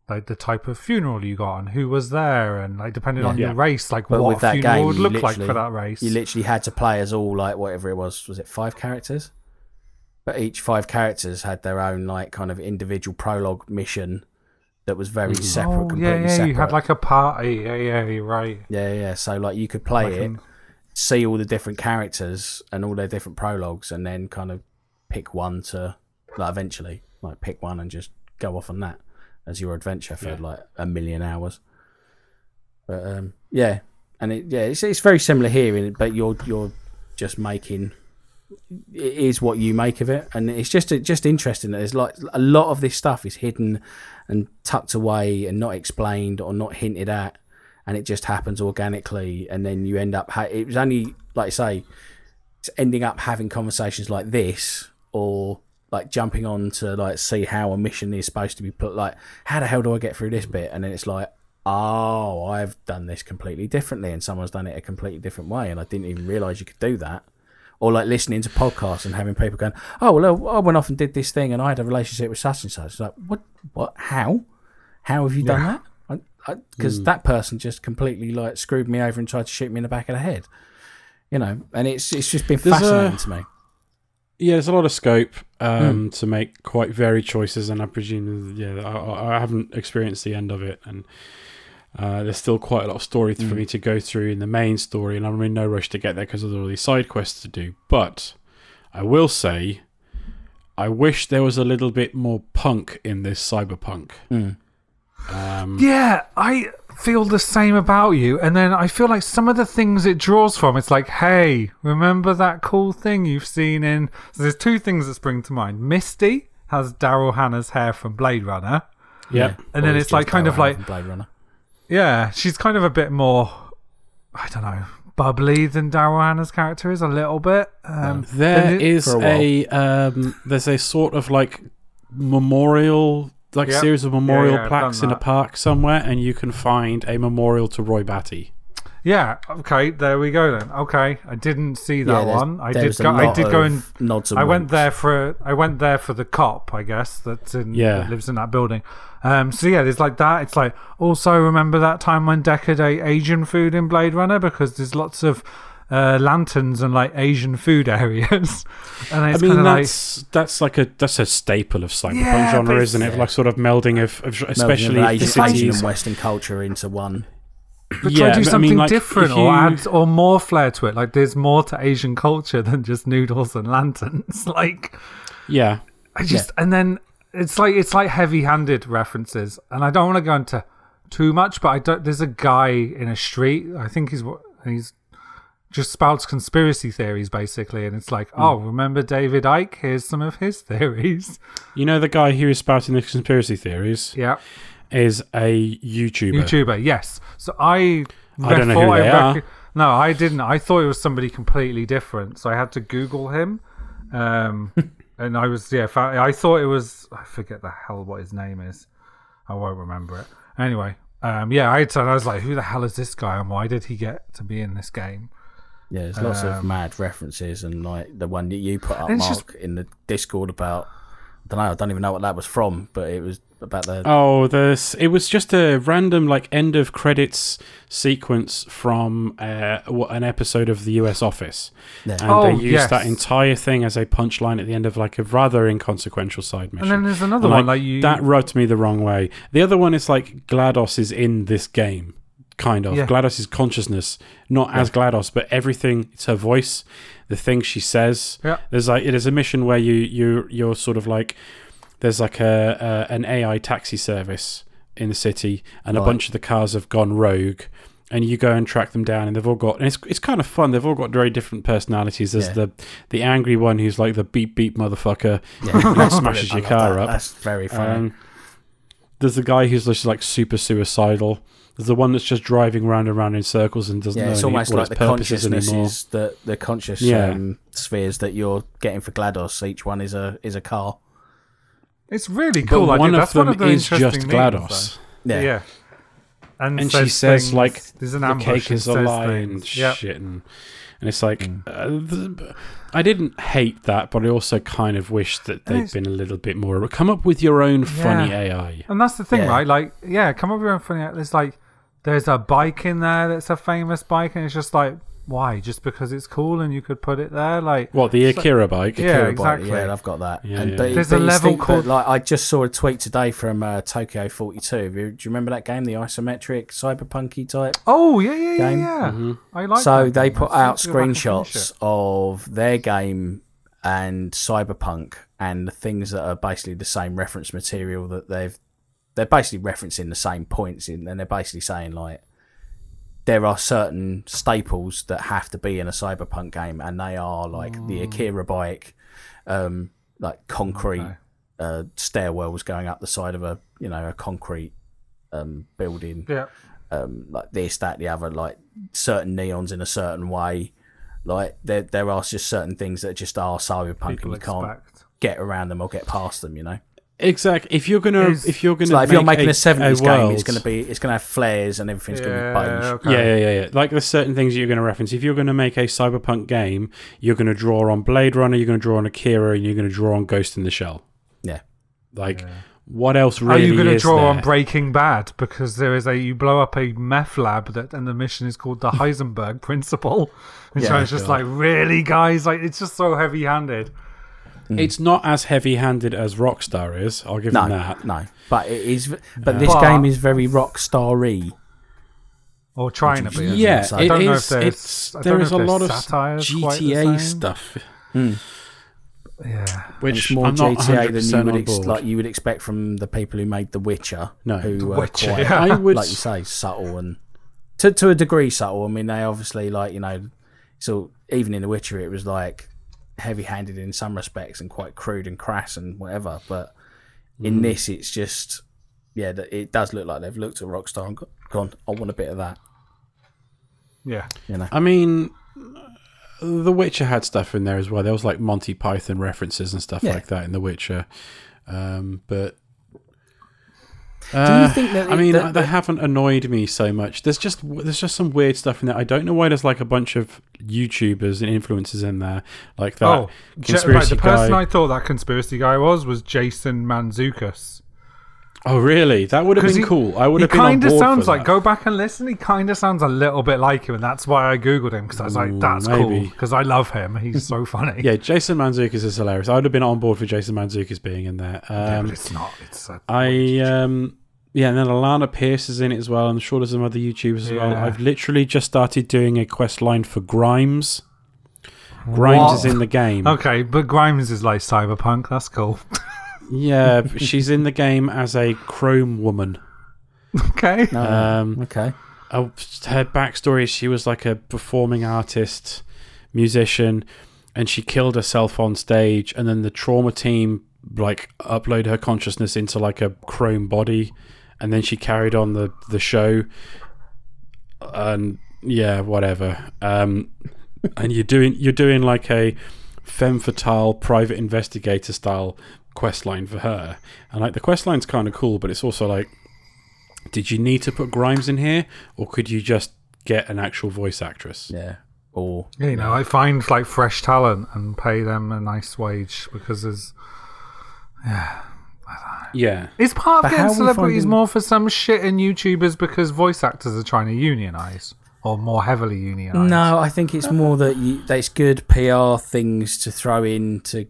S4: like the type of funeral you got and who was there and like depending on
S3: Yeah.
S4: your race, like
S5: But
S4: what
S5: with
S4: a
S5: that
S4: funeral
S5: game,
S4: would look like for that race.
S5: You literally had to play as all like whatever it was. Was it five characters? But each five characters had their own like kind of individual prologue mission that was very separate,
S4: oh,
S5: completely
S4: yeah, yeah.
S5: separate.
S4: You had like a party. Yeah, yeah, you're right.
S5: yeah, yeah. So like you could play
S4: Like
S5: it,
S4: an-
S5: see all the different characters and all their different prologues, and then kind of pick one to like eventually like pick one and just go off on that as your adventure for
S3: Yeah.
S5: like a million hours. But um, yeah, and it, yeah, it's it's very similar here, in, but you're you're just making it is what you make of it, and it's just just interesting that there's like a lot of this stuff is hidden and tucked away and not explained or not hinted at, and it just happens organically, and then you end up. Ha- it was only like I say, it's ending up having conversations like this or like jumping on to like see how a mission is supposed to be put like how the hell do i get through this bit and then it's like oh i've done this completely differently and someone's done it a completely different way and i didn't even realize you could do that or like listening to podcasts and having people going oh well i went off and did this thing and i had a relationship with such and such. It's like what what how? How have you done that? Because that person just completely like screwed me over and tried to shoot me in the back of the head you know and it's it's just been
S3: There's a-
S5: fascinating to me.
S3: Yeah there's a lot of scope um,
S5: Hmm.
S3: to make quite varied choices and i presume yeah I, I haven't experienced the end of it and uh, there's still quite a lot of story for
S5: Mm.
S3: me to go through in the main story, and I'm in no rush to get there because there's all these side quests to do. But I will say, I wish there was a little bit more punk in this cyberpunk.
S5: Mm.
S3: Um,
S4: Yeah, I feel the same about you. And then I feel like some of the things it draws from, it's like, hey, remember that cool thing you've seen in. So there's two things that spring to mind. Misty has Daryl Hannah's hair from Blade Runner.
S3: yeah.
S4: And then
S5: Always
S4: it's like kind
S5: Daryl
S4: of like,
S5: Blade Runner.
S4: Yeah, she's kind of a bit more, I don't know, bubbly than Daryl Hannah's character is a little bit. Um,
S3: There
S4: it-
S3: is
S5: a
S3: a, um, there's a sort of like memorial, like
S4: Yep.
S3: series of memorial
S4: yeah, I've
S3: plaques in a park somewhere, and you can find a memorial to Roy Batty.
S4: Yeah, okay, there we go then. Okay, I didn't see that
S5: Yeah,
S4: one. I did go I did go
S5: of
S4: and
S5: nods and
S4: I went there for I went there for the cop, I guess, that's in
S3: Yeah.
S4: that lives in that building. Um so yeah, there's like that. It's like also remember that time when Deckard ate Asian food in Blade Runner because there's lots of uh, lanterns and like Asian food <laughs> areas. and
S3: I mean,
S4: kind of like
S3: that's that's like a that's a staple of cyberpunk
S4: Yeah,
S3: genre,
S4: but
S3: isn't it?
S5: it's-
S3: Like sort of melding of, of
S5: Melding of
S3: especially
S5: Asian,
S3: the
S5: Asian and Western culture into one.
S4: But
S3: yeah,
S4: try to do
S3: but I
S4: something
S3: mean, like,
S4: different
S3: if
S4: or add or more flair to it. Like there's more to Asian culture <laughs> than just noodles and lanterns. <laughs> like
S3: Yeah,
S4: I just and then it's like it's like heavy-handed references, and I don't want to go into too much, but I don't. There's a guy in a street. I think he's what he's just spouts conspiracy theories basically, and it's like, hmm. oh, remember David Icke? Here's some of his <laughs> theories.
S3: you know the guy who is spouting the conspiracy theories
S4: Yeah,
S3: is a YouTuber.
S4: YouTuber. Yes. So I.
S3: I don't know who they
S4: I
S3: are.
S4: No, I didn't. I thought it was somebody completely different, so I had to Google him. Um, <laughs> and I was yeah, fa- I thought it was I forget the hell what his name is. I won't remember it. Anyway, um, yeah, I, I was like, who the hell is this guy, and why did he get to be in this game?
S5: Yeah, there's lots of
S4: Um,
S5: mad references, and like the one that you put up, Mark,
S4: just-
S5: in the Discord about. I don't know. I don't even know what that was from, but it was about the.
S3: Oh, this it was just a random like end of credits sequence from uh, an episode of the U.S. Office,
S5: Yeah.
S3: and
S4: Oh,
S3: they used
S4: yes.
S3: that entire thing as a punchline at the end of like a rather inconsequential side mission.
S4: And then there's another
S3: And,
S4: one like you.
S3: that rubbed me the wrong way. The other one is like GLaDOS is in this game, kind of.
S4: Yeah.
S3: GLaDOS is consciousness, not as GLaDOS, but everything. It's her voice. the things she says.
S4: Yeah.
S3: There's like it is a mission where you you you're sort of like there's like a, a an AI taxi service in the city, and a bunch of the cars have gone rogue. And you go and track them down, and they've all got. And it's it's kind of fun. They've all got very different personalities. There's
S5: Yeah.
S3: the the angry one who's like the beep beep motherfucker,
S5: Yeah, <laughs>
S3: that smashes your car
S5: that.
S3: up.
S5: That's very funny.
S3: Um, there's the guy who's just like super suicidal. There's the one that's just driving round and round in circles and doesn't
S5: yeah,
S3: know
S5: it's
S3: any,
S5: almost
S3: what
S5: like
S3: its
S5: the
S3: purpose is anymore.
S5: consciousnesses that the conscious
S3: Yeah.
S5: um, spheres that you're getting for GLaDOS. Each one is a is a car.
S4: It's really cool. I
S3: one
S4: did.
S3: of
S4: That's
S3: them
S4: one of the
S3: is just
S4: interesting memes,
S3: GLaDOS.
S5: Yeah,
S4: Yeah. And,
S3: And she says
S4: things-
S3: like
S4: there's an
S3: the cake is a
S4: says
S3: lie and.
S4: Yep.
S3: shit, and, and it's like
S5: Mm.
S3: uh, the, I didn't hate that, but I also kind of wish that they'd been a little bit more. Come up with your own funny
S4: Yeah.
S3: AI.
S4: And that's the thing,
S5: Yeah.
S4: right? Like, yeah, come up with your own funny. AI. There's like, there's a bike in there that's a famous bike, and it's just like, why? Just because it's cool and you could put it there? Like,
S3: What the Akira bike?
S4: Yeah,
S5: Kilobyte,
S4: exactly.
S5: Yeah, I've got that.
S3: Yeah,
S5: and
S3: yeah.
S5: But,
S4: There's
S5: but
S4: a level
S5: think
S4: called-
S5: like I just saw a tweet today from uh, Tokyo Forty Two. Do you remember that game, the isometric cyberpunky type?
S4: oh yeah, yeah, yeah,
S5: Game.
S4: yeah.
S3: Mm-hmm.
S4: I like.
S5: so
S4: that
S5: they
S4: game.
S5: put out
S4: still go back and finish
S5: screenshots of their game and cyberpunk and the things that are basically the same reference material that they've they're basically referencing the same points in and they're basically saying like there are certain staples that have to be in a cyberpunk game and they are like the akira bike um like concrete
S4: Okay.
S5: uh stairwells going up the side of a you know a concrete um building
S4: Yeah.
S5: um, like this, that, the other, like certain neons in a certain way. Like there, there are just certain things that just are cyberpunk,
S4: People
S5: and you can't get around them or get past them. You know,
S3: Exactly. If you're gonna,
S4: Is-
S3: if you're gonna,
S5: it's like if you're making a seventies game, it's gonna be, it's gonna have flares and everything's gonna
S4: Yeah,
S5: be beige.
S4: okay.
S3: Yeah, yeah, yeah, yeah. Like there's certain things you're going to reference. If you're going to make a cyberpunk game, you're going to draw on Blade Runner, you're going to draw on Akira, and you're going to draw on Ghost in the Shell.
S5: Yeah.
S3: Like, what else Really Are
S4: you going to
S3: is
S4: draw
S3: there?
S4: on Breaking Bad because there is a you blow up a meth lab that and the mission is called the <laughs> Heisenberg Principle, and so
S5: Yeah,
S4: it's just like really guys, like it's just so heavy handed. Mm.
S3: It's not as heavy-handed as Rockstar is. I'll give
S5: No,
S3: them that.
S5: no, but it is. But this
S4: But-
S5: game is very rock starry.
S4: Or trying to be.
S5: you-
S3: Yeah,
S5: So-
S3: it
S5: I
S4: don't know
S3: is-
S4: if there's-
S3: It's
S4: I don't know
S3: is
S4: if
S3: a lot of
S4: satire's quite the
S3: GTA
S4: same.
S3: stuff, hmm.
S4: Yeah.
S3: which
S5: it's more
S3: I'm not
S5: GTA
S3: 100%
S5: than you would
S3: on
S5: ex-
S3: board.
S5: like you would expect from the people who made The Witcher.
S3: No.
S5: who
S4: The
S5: were
S4: Witcher,
S5: quite,
S4: yeah.
S3: I would
S5: like you say, subtle and to to a degree subtle. I mean, they obviously like you know, so even in The Witcher, it was like heavy-handed in some respects and quite crude and crass and whatever. But
S3: Mm.
S5: in this, it's just yeah, it does look like they've looked at Rockstar and gone, I want a bit of that.
S4: Yeah.
S5: You know,
S3: I mean, The Witcher had stuff in there as well. There was like Monty Python references and stuff
S5: Yeah.
S3: like that in The Witcher. Um, but
S5: do you
S3: uh,
S5: think that
S3: I mean,
S5: that-
S3: they haven't annoyed me so much. There's just there's just some weird stuff in there. I don't know why there's like a bunch of YouTubers and influencers in there like that.
S4: Oh, Ja- right.
S3: conspiracy
S4: The person. I thought that conspiracy guy was was Jason Mantzoukas.
S3: Oh, really? That would have been
S4: he-
S3: cool. I would have been on
S4: kind of sounds like. Go back and listen. He kind of sounds a little bit like him, and that's why I googled him because I was like,
S3: Ooh,
S4: "That's cool," because I love him. He's so <laughs> funny.
S3: Yeah, Jason Mantzoukas is hilarious. I would have been on board for Jason Mantzoukas being in there.
S4: Yeah,
S3: Um,
S4: but it's not. It's a,
S3: I um yeah, and then Alanah Pearce is in it as well. I'm sure there's some other YouTubers as well. I've literally just started doing a quest line for Grimes. Grimes
S4: What?
S3: is in the game.
S4: okay, but Grimes is like cyberpunk. That's cool. <laughs>
S3: Yeah, she's in the game as a Chrome woman.
S4: okay.
S3: Um,
S5: okay,
S3: oh, her backstory is she was like a performing artist, musician, and she killed herself on stage. And then the trauma team like upload her consciousness into like a chrome body, and then she carried on the the show. And yeah, whatever. Um, and you're doing you're doing like a femme fatale private investigator style quest line for her, and like the quest line's kind of cool, but it's also like did you need to put Grimes in here, or could you just get an actual voice actress?
S5: yeah, or
S4: You know, I find like fresh talent and pay them a nice wage because there's.
S3: Yeah,
S4: Is part of
S5: But how
S4: getting
S5: are we
S4: celebrities
S5: finding-
S4: more for some shit in YouTubers because voice actors are trying to unionize or more heavily unionize?
S5: No, I think it's more that you, that it's good PR things to throw in to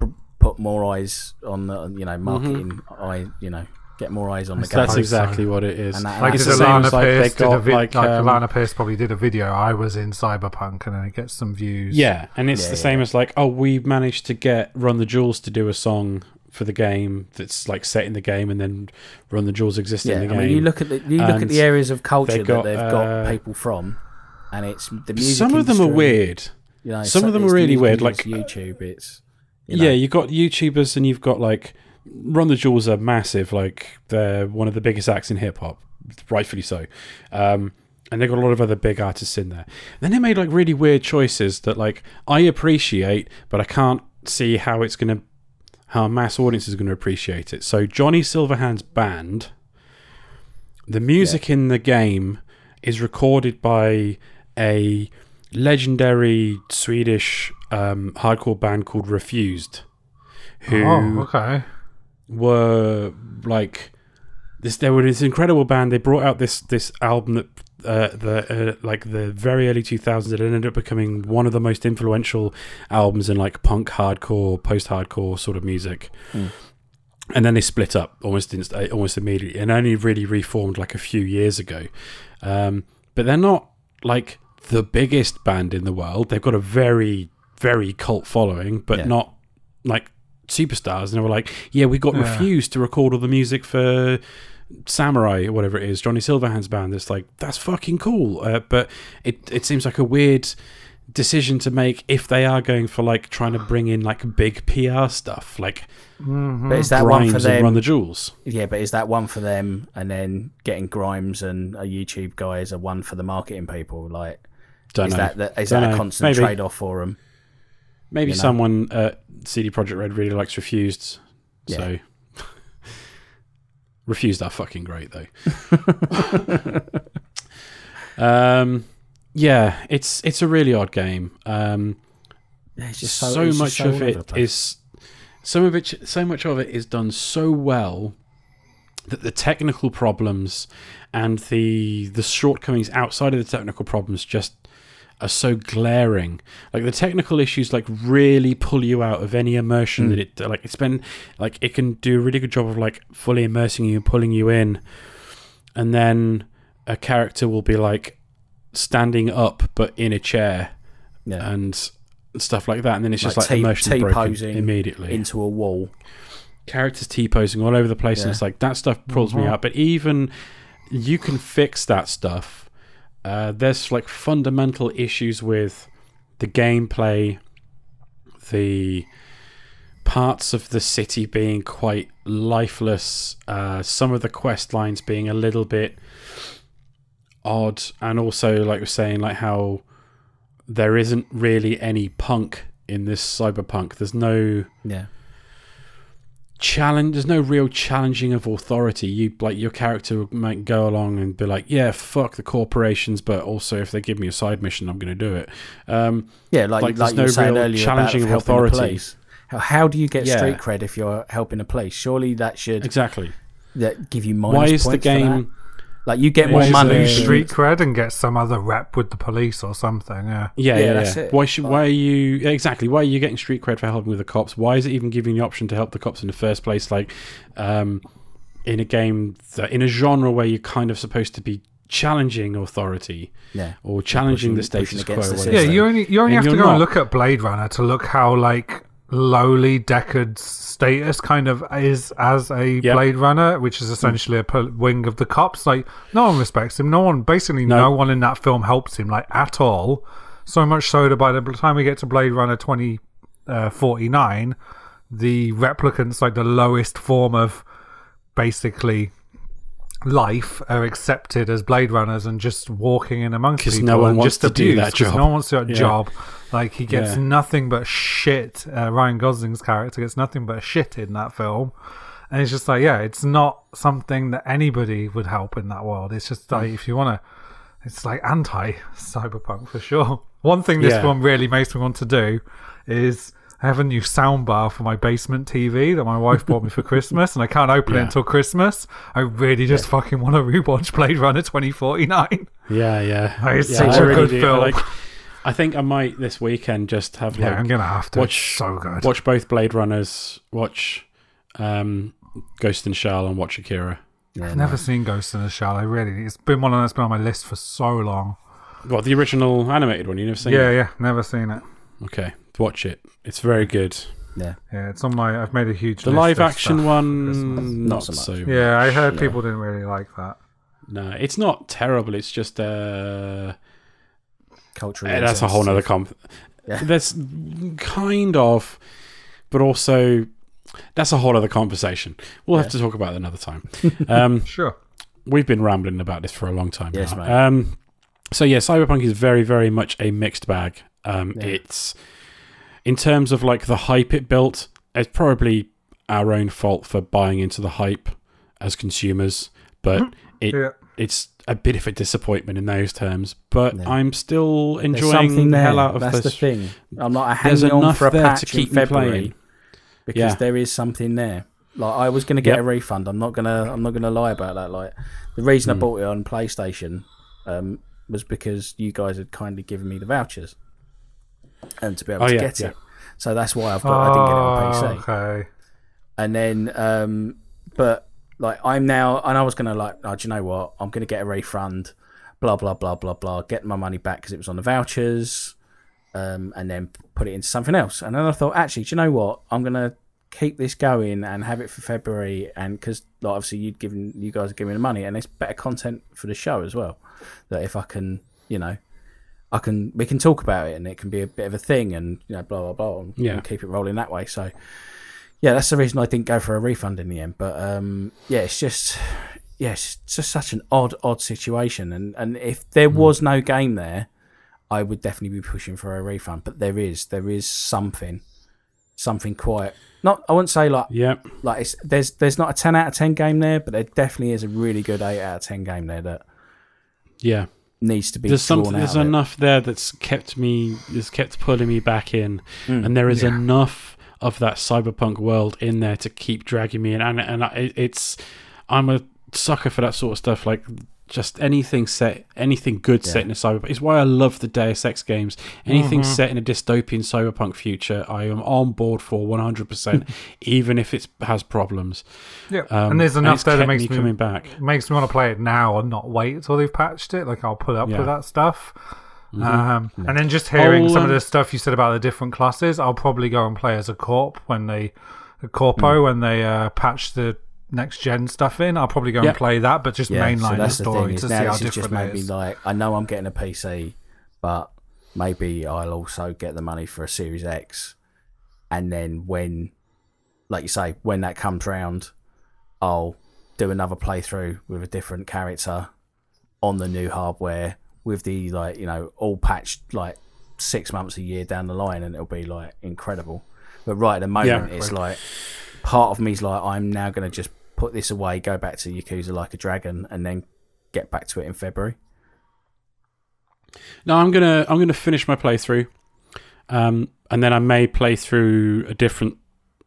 S5: p- put more eyes on the you know marketing eye you know get more eyes on the
S4: That's
S5: game.
S3: That's exactly what it is.
S5: And that-
S4: Like
S5: It's
S4: did
S5: same
S4: Alana
S3: as, like,
S4: Pierce
S3: they've
S4: did a
S3: got,
S4: vid-
S3: like,
S4: like,
S3: um,
S4: Alanah Pearce probably did a video. I was in Cyberpunk, and then it gets some views.
S3: Yeah, and it's
S5: Yeah,
S3: the
S5: yeah.
S3: same as like, oh, we managed to get Run the Jewels to do a song for the game that's like set in the game, and then Run the Jewels exist
S5: Yeah,
S3: in the
S5: I
S3: game.
S5: mean, you look at the you look at the areas of culture
S3: they've got,
S5: that they've got
S3: uh,
S5: people from, and it's the music.
S3: Some of them are weird.
S5: You know,
S3: some of them are really weird, like,
S5: YouTube. It's you know,
S3: Yeah, you've got YouTubers and you've got like Run the Jewels are massive. Like they're one of the biggest acts in hip hop, rightfully so. Um, and they've got a lot of other big artists in there. Then they made like really weird choices that like I appreciate, but I can't see how it's gonna how a mass audience is gonna appreciate it. So Johnny Silverhand's band, the music in the game is recorded by a legendary Swedish um, hardcore band called Refused, who
S4: Oh, okay.
S3: were like this. They were this incredible band. They brought out this this album that uh, the uh, like the very early two thousands. It ended up becoming one of the most influential albums in like punk, hardcore, post hardcore sort of music. And then they split up almost inst- uh, almost immediately, and only really reformed like a few years ago. Um, but they're not like the biggest band in the world. They've got a very very cult following, but
S5: Yeah.
S3: not like superstars. And they were like, yeah, we got
S4: Yeah.
S3: refused to record all the music for Samurai or whatever it is, Johnny Silverhand's band. It's like that's fucking cool, uh, but it it seems like a weird decision to make if they are going for like trying to bring in like big PR stuff, like
S5: but is that one for them?
S3: Run the Jewels.
S5: Yeah, but is that one for them, and then getting Grimes and a YouTube guy is a one for the marketing people? Like,
S3: Don't
S5: is
S3: know.
S5: that the, is
S3: Don't
S5: that a
S3: know.
S5: constant
S3: Maybe.
S5: trade off for them?
S3: Maybe
S5: you know?
S3: someone at CD Projekt Red really likes Refused, so. Refused are fucking great though. <laughs> um, yeah, it's it's a really odd game. Um,
S5: Yeah, it's just
S3: so,
S5: so,
S3: much
S5: so
S3: of
S5: all over the
S3: it is some of it so much of it is done so well that the technical problems and the the shortcomings outside of the technical problems just are so glaring like the technical issues like really pull you out of any immersion that hmm. it like it's been like it can do a really good job of like fully immersing you and pulling you in and then a character will be like standing up but in a chair
S5: yeah.
S3: and stuff like that, and then it's just
S5: Like
S3: like
S5: T-
S3: immersion broken
S5: T-posing
S3: immediately.
S5: into a wall.
S3: Characters T posing all over the place, and it's like that stuff pulls me mm-hmm. out. But even you can fix that stuff. Uh, there's like fundamental issues with the gameplay, the parts of the city being quite lifeless, uh, some of the quest lines being a little bit odd, and also like we're saying, like how there isn't really any punk in this cyberpunk. There's no
S5: Yeah,
S3: challenge. There's no real challenging of authority. You like your character might go along and be like, "Yeah, fuck the corporations," but also if they give me a side mission, I'm going to do it. Um,
S5: yeah, like
S3: Like,
S5: like,
S3: there's no real challenging of authority.
S5: How, do you get
S3: Yeah.
S5: street cred if you're helping a place Surely that should
S3: exactly.
S5: that give you minus
S3: Why is the
S5: points for that.
S3: game?
S5: Like you get
S3: Why
S5: more money.
S3: the-
S4: street cred and get some other rep with the police or something. Yeah.
S3: Yeah,
S5: Yeah,
S3: yeah.
S5: that's
S3: yeah.
S5: it.
S3: Why should? Why are you exactly? Why are you getting street cred for helping with the cops? Why is it even giving you the option to help the cops in the first place? Like, um, in a game that in a genre where you're kind of supposed to be challenging authority
S5: Yeah.
S3: or challenging the
S5: Pushing- pushing
S3: status quo.
S5: the.
S4: Yeah, you only you only
S3: And
S4: have to
S3: you're
S4: go and look at Blade Runner to look how like lowly Deckard's status kind of is as a
S3: Yep.
S4: Blade Runner, which is essentially a wing of the cops. Like no one respects him. No one, basically, no,
S3: No.
S4: one in that film helps him like at all. So much so that by the time we get to Blade Runner twenty uh, forty nine, the replicants like the lowest form of basically life are accepted as Blade Runners and just walking in amongst people
S3: no one
S4: and
S3: wants
S4: just
S3: to do
S4: abused
S3: that
S4: 'cause
S3: job.
S4: No one wants to do that
S3: Yeah.
S4: job. Like he gets
S3: Yeah.
S4: nothing but shit. Uh, Ryan Gosling's character gets nothing but shit in that film, and it's just like, yeah, it's not something that anybody would help in that world. It's just like if you want to, it's like anti cyberpunk for sure. <laughs> One thing this
S3: Yeah.
S4: film really makes me want to do is. I have a new soundbar for my basement TV that my wife bought me for Christmas, and I can't open it until Christmas. I really just fucking want to rewatch Blade Runner 2049.
S3: Yeah, yeah. <laughs>
S4: It's
S3: yeah,
S4: such
S3: I
S4: a
S3: really
S4: good
S3: do.
S4: film.
S3: Like, I think I might this weekend just have
S4: Yeah,
S3: like
S4: I'm gonna have to.
S3: watch
S4: so good.
S3: watch both Blade Runners, watch um, Ghost in the Shell and watch Akira.
S5: Yeah,
S4: I've
S5: no.
S4: never seen Ghost in the Shell. I really, it's been one that's been on my list for so long.
S3: What the original animated one? You never seen?
S4: yeah,
S3: it?
S4: yeah, never seen it.
S3: Okay, watch it. It's very good.
S5: yeah.
S4: Yeah, it's on my. I've made a huge.
S3: The
S4: list
S3: live
S4: of
S3: action
S4: stuff.
S3: one,
S5: Not
S3: not,
S5: so
S3: so.
S5: much.
S4: Yeah, I heard
S5: Yeah.
S4: people didn't really like that.
S3: No, it's not terrible. It's just uh,
S5: Culturally,
S3: Eh, that's a whole nother
S5: insensitive.
S3: comp.
S5: Yeah.
S3: That's kind of, but also that's a whole other conversation. We'll have to talk about it another time. <laughs> Um,
S4: Sure.
S3: we've been rambling about this for a long time
S5: Yes,
S3: now.
S5: mate.
S3: Um, so yeah, Cyberpunk is very, very much a mixed bag. Um,
S5: Yeah.
S3: It's in terms of like the hype it built. It's probably our own fault for buying into the hype as consumers, but it
S4: Yeah.
S3: it's a bit of a disappointment in those terms. But
S5: Yeah.
S3: I'm still enjoying the hell out of
S5: That's
S3: this.
S5: the thing. I'm not
S3: There's
S5: hanging on
S3: enough
S5: for a
S3: there
S5: patch
S3: to keep
S5: in February
S3: playing.
S5: because
S3: Yeah.
S5: there is something there. Like I was going to get
S3: Yep.
S5: a refund. I'm not gonna. I'm not gonna lie about that. Like the reason I
S3: Hmm.
S5: bought it on PlayStation um, was because you guys had kindly given me the vouchers and to be able
S3: Oh,
S5: to
S3: yeah,
S5: get
S3: yeah.
S5: it. So that's why I've got. I didn't get it on
S4: Oh,
S5: PC.
S4: Okay.
S5: and then um but like i'm now and i was gonna like oh do you know what i'm gonna get a refund blah blah blah blah blah get my money back because it was on the vouchers um and then put it into something else and then i thought actually do you know what i'm gonna keep this going and have it for february and because like, obviously you'd given you guys are giving me the money and it's better content for the show as well that if i can you know I can we can talk about it and it can be a bit of a thing and you know blah blah blah and,
S3: Yeah.
S5: and keep it rolling that way. So yeah, that's the reason I didn't go for a refund in the end. But um, yeah, it's just yeah, it's just such an odd odd situation. And and if there was no game there, I would definitely be pushing for a refund. But there is there is something something quite not I wouldn't say like
S3: Yeah,
S5: like it's there's there's not a ten out of ten game there, but there definitely is a really good eight out of ten game there that
S3: yeah.
S5: Needs to be
S3: There's something. There's
S5: of it.
S3: enough there that's kept me. Has kept pulling me back in,
S5: Mm.
S3: and there is
S4: Yeah.
S3: enough of that cyberpunk world in there to keep dragging me in. And and I, it's, I'm a sucker for that sort of stuff. Like just anything set, anything good set in a cyberpunk. It's why I love the Deus Ex games. Anything
S5: Mm-hmm.
S3: set in a dystopian cyberpunk future, I am on board for 100. percent <laughs> Even if it has problems.
S4: Yeah.
S3: Um,
S4: and there's enough
S3: it's
S4: there that makes
S3: me
S4: me,
S3: coming back.
S4: makes me want to play it now and not wait until they've patched it. Like I'll put up
S3: Yeah.
S4: with that stuff.
S3: Mm-hmm.
S4: Um, And then just hearing
S3: I'll,
S4: some of
S3: um,
S4: the stuff you said about the different classes, I'll probably go and play as a corp when they, a corpo
S3: Mm.
S4: when they uh, patch the next gen stuff in. I'll probably go
S3: Yeah.
S4: and play that, but just mainline the
S5: that's
S4: story
S5: is
S4: to see
S5: now
S4: how
S5: this has just
S4: different
S5: made
S4: it
S5: me
S4: is.
S5: like I know I'm getting a PC, but maybe I'll also get the money for a Series X, and then when, like you say, when that comes round, I'll do another playthrough with a different character on the new hardware with the like you know all patched like six months a year down the line, and it'll be like incredible. But right at the moment,
S3: Yeah.
S5: it's like part of me's like I'm now going to just put this away, go back to Yakuza like a dragon, and then get back to it in February.
S3: No, I'm gonna I'm gonna finish my playthrough, um, and then I may play through a different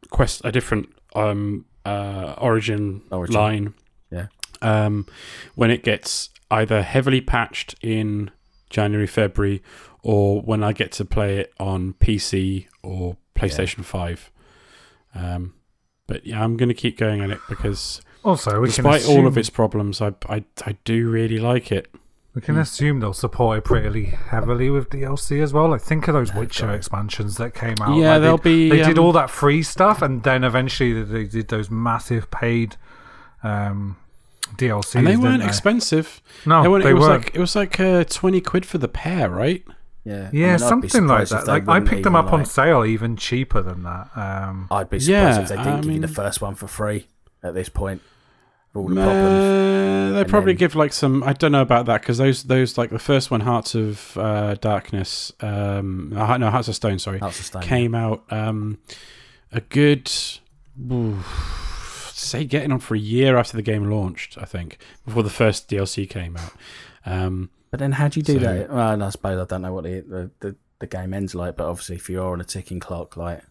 S3: quest, a different um, uh, origin,
S5: Origin.
S3: line.
S5: Yeah.
S3: Um, when it gets either heavily patched in January, February, or when I get to play it on PC or PlayStation Five. Um, but yeah, I'm gonna keep going on it because
S4: Also, we
S3: despite all of its problems, I, I I do really like it.
S4: We can assume they'll support it pretty heavily with DLC as well. Like think of those Witcher expansions that came out.
S3: Yeah,
S4: Like,
S3: they'll
S4: they,
S3: be,
S4: They did
S3: um,
S4: all that free stuff, and then eventually they did those massive paid um, DLCs.
S3: and they weren't
S4: they?
S3: expensive.
S4: No,
S3: They weren't-
S4: they
S3: it was
S4: weren't.
S3: like it was like uh, twenty quid for the pair, right?
S5: Yeah,
S4: yeah,
S5: I'd be
S4: something like that. Like I picked them
S5: even,
S4: up on sale even cheaper than that. Um,
S5: I'd be surprised
S3: Yeah,
S5: if they didn't
S3: I
S5: give you the first one for free at this point. For all the problems.
S3: Uh, they
S5: And
S3: probably
S5: then-
S3: give like some. I don't know about that because those those like the first one, Hearts of uh, Darkness. Um, uh, no, Hearts of Stone. Sorry,
S5: Hearts of Stone.
S3: came out um, a good. ooh, say getting on for a year after the game launched. I think before the first DLC came out. Um,
S5: But then how do you do
S3: So-
S5: that? Well, I suppose I don't know what the, the, the, the game ends like, but obviously if you're on a ticking clock, like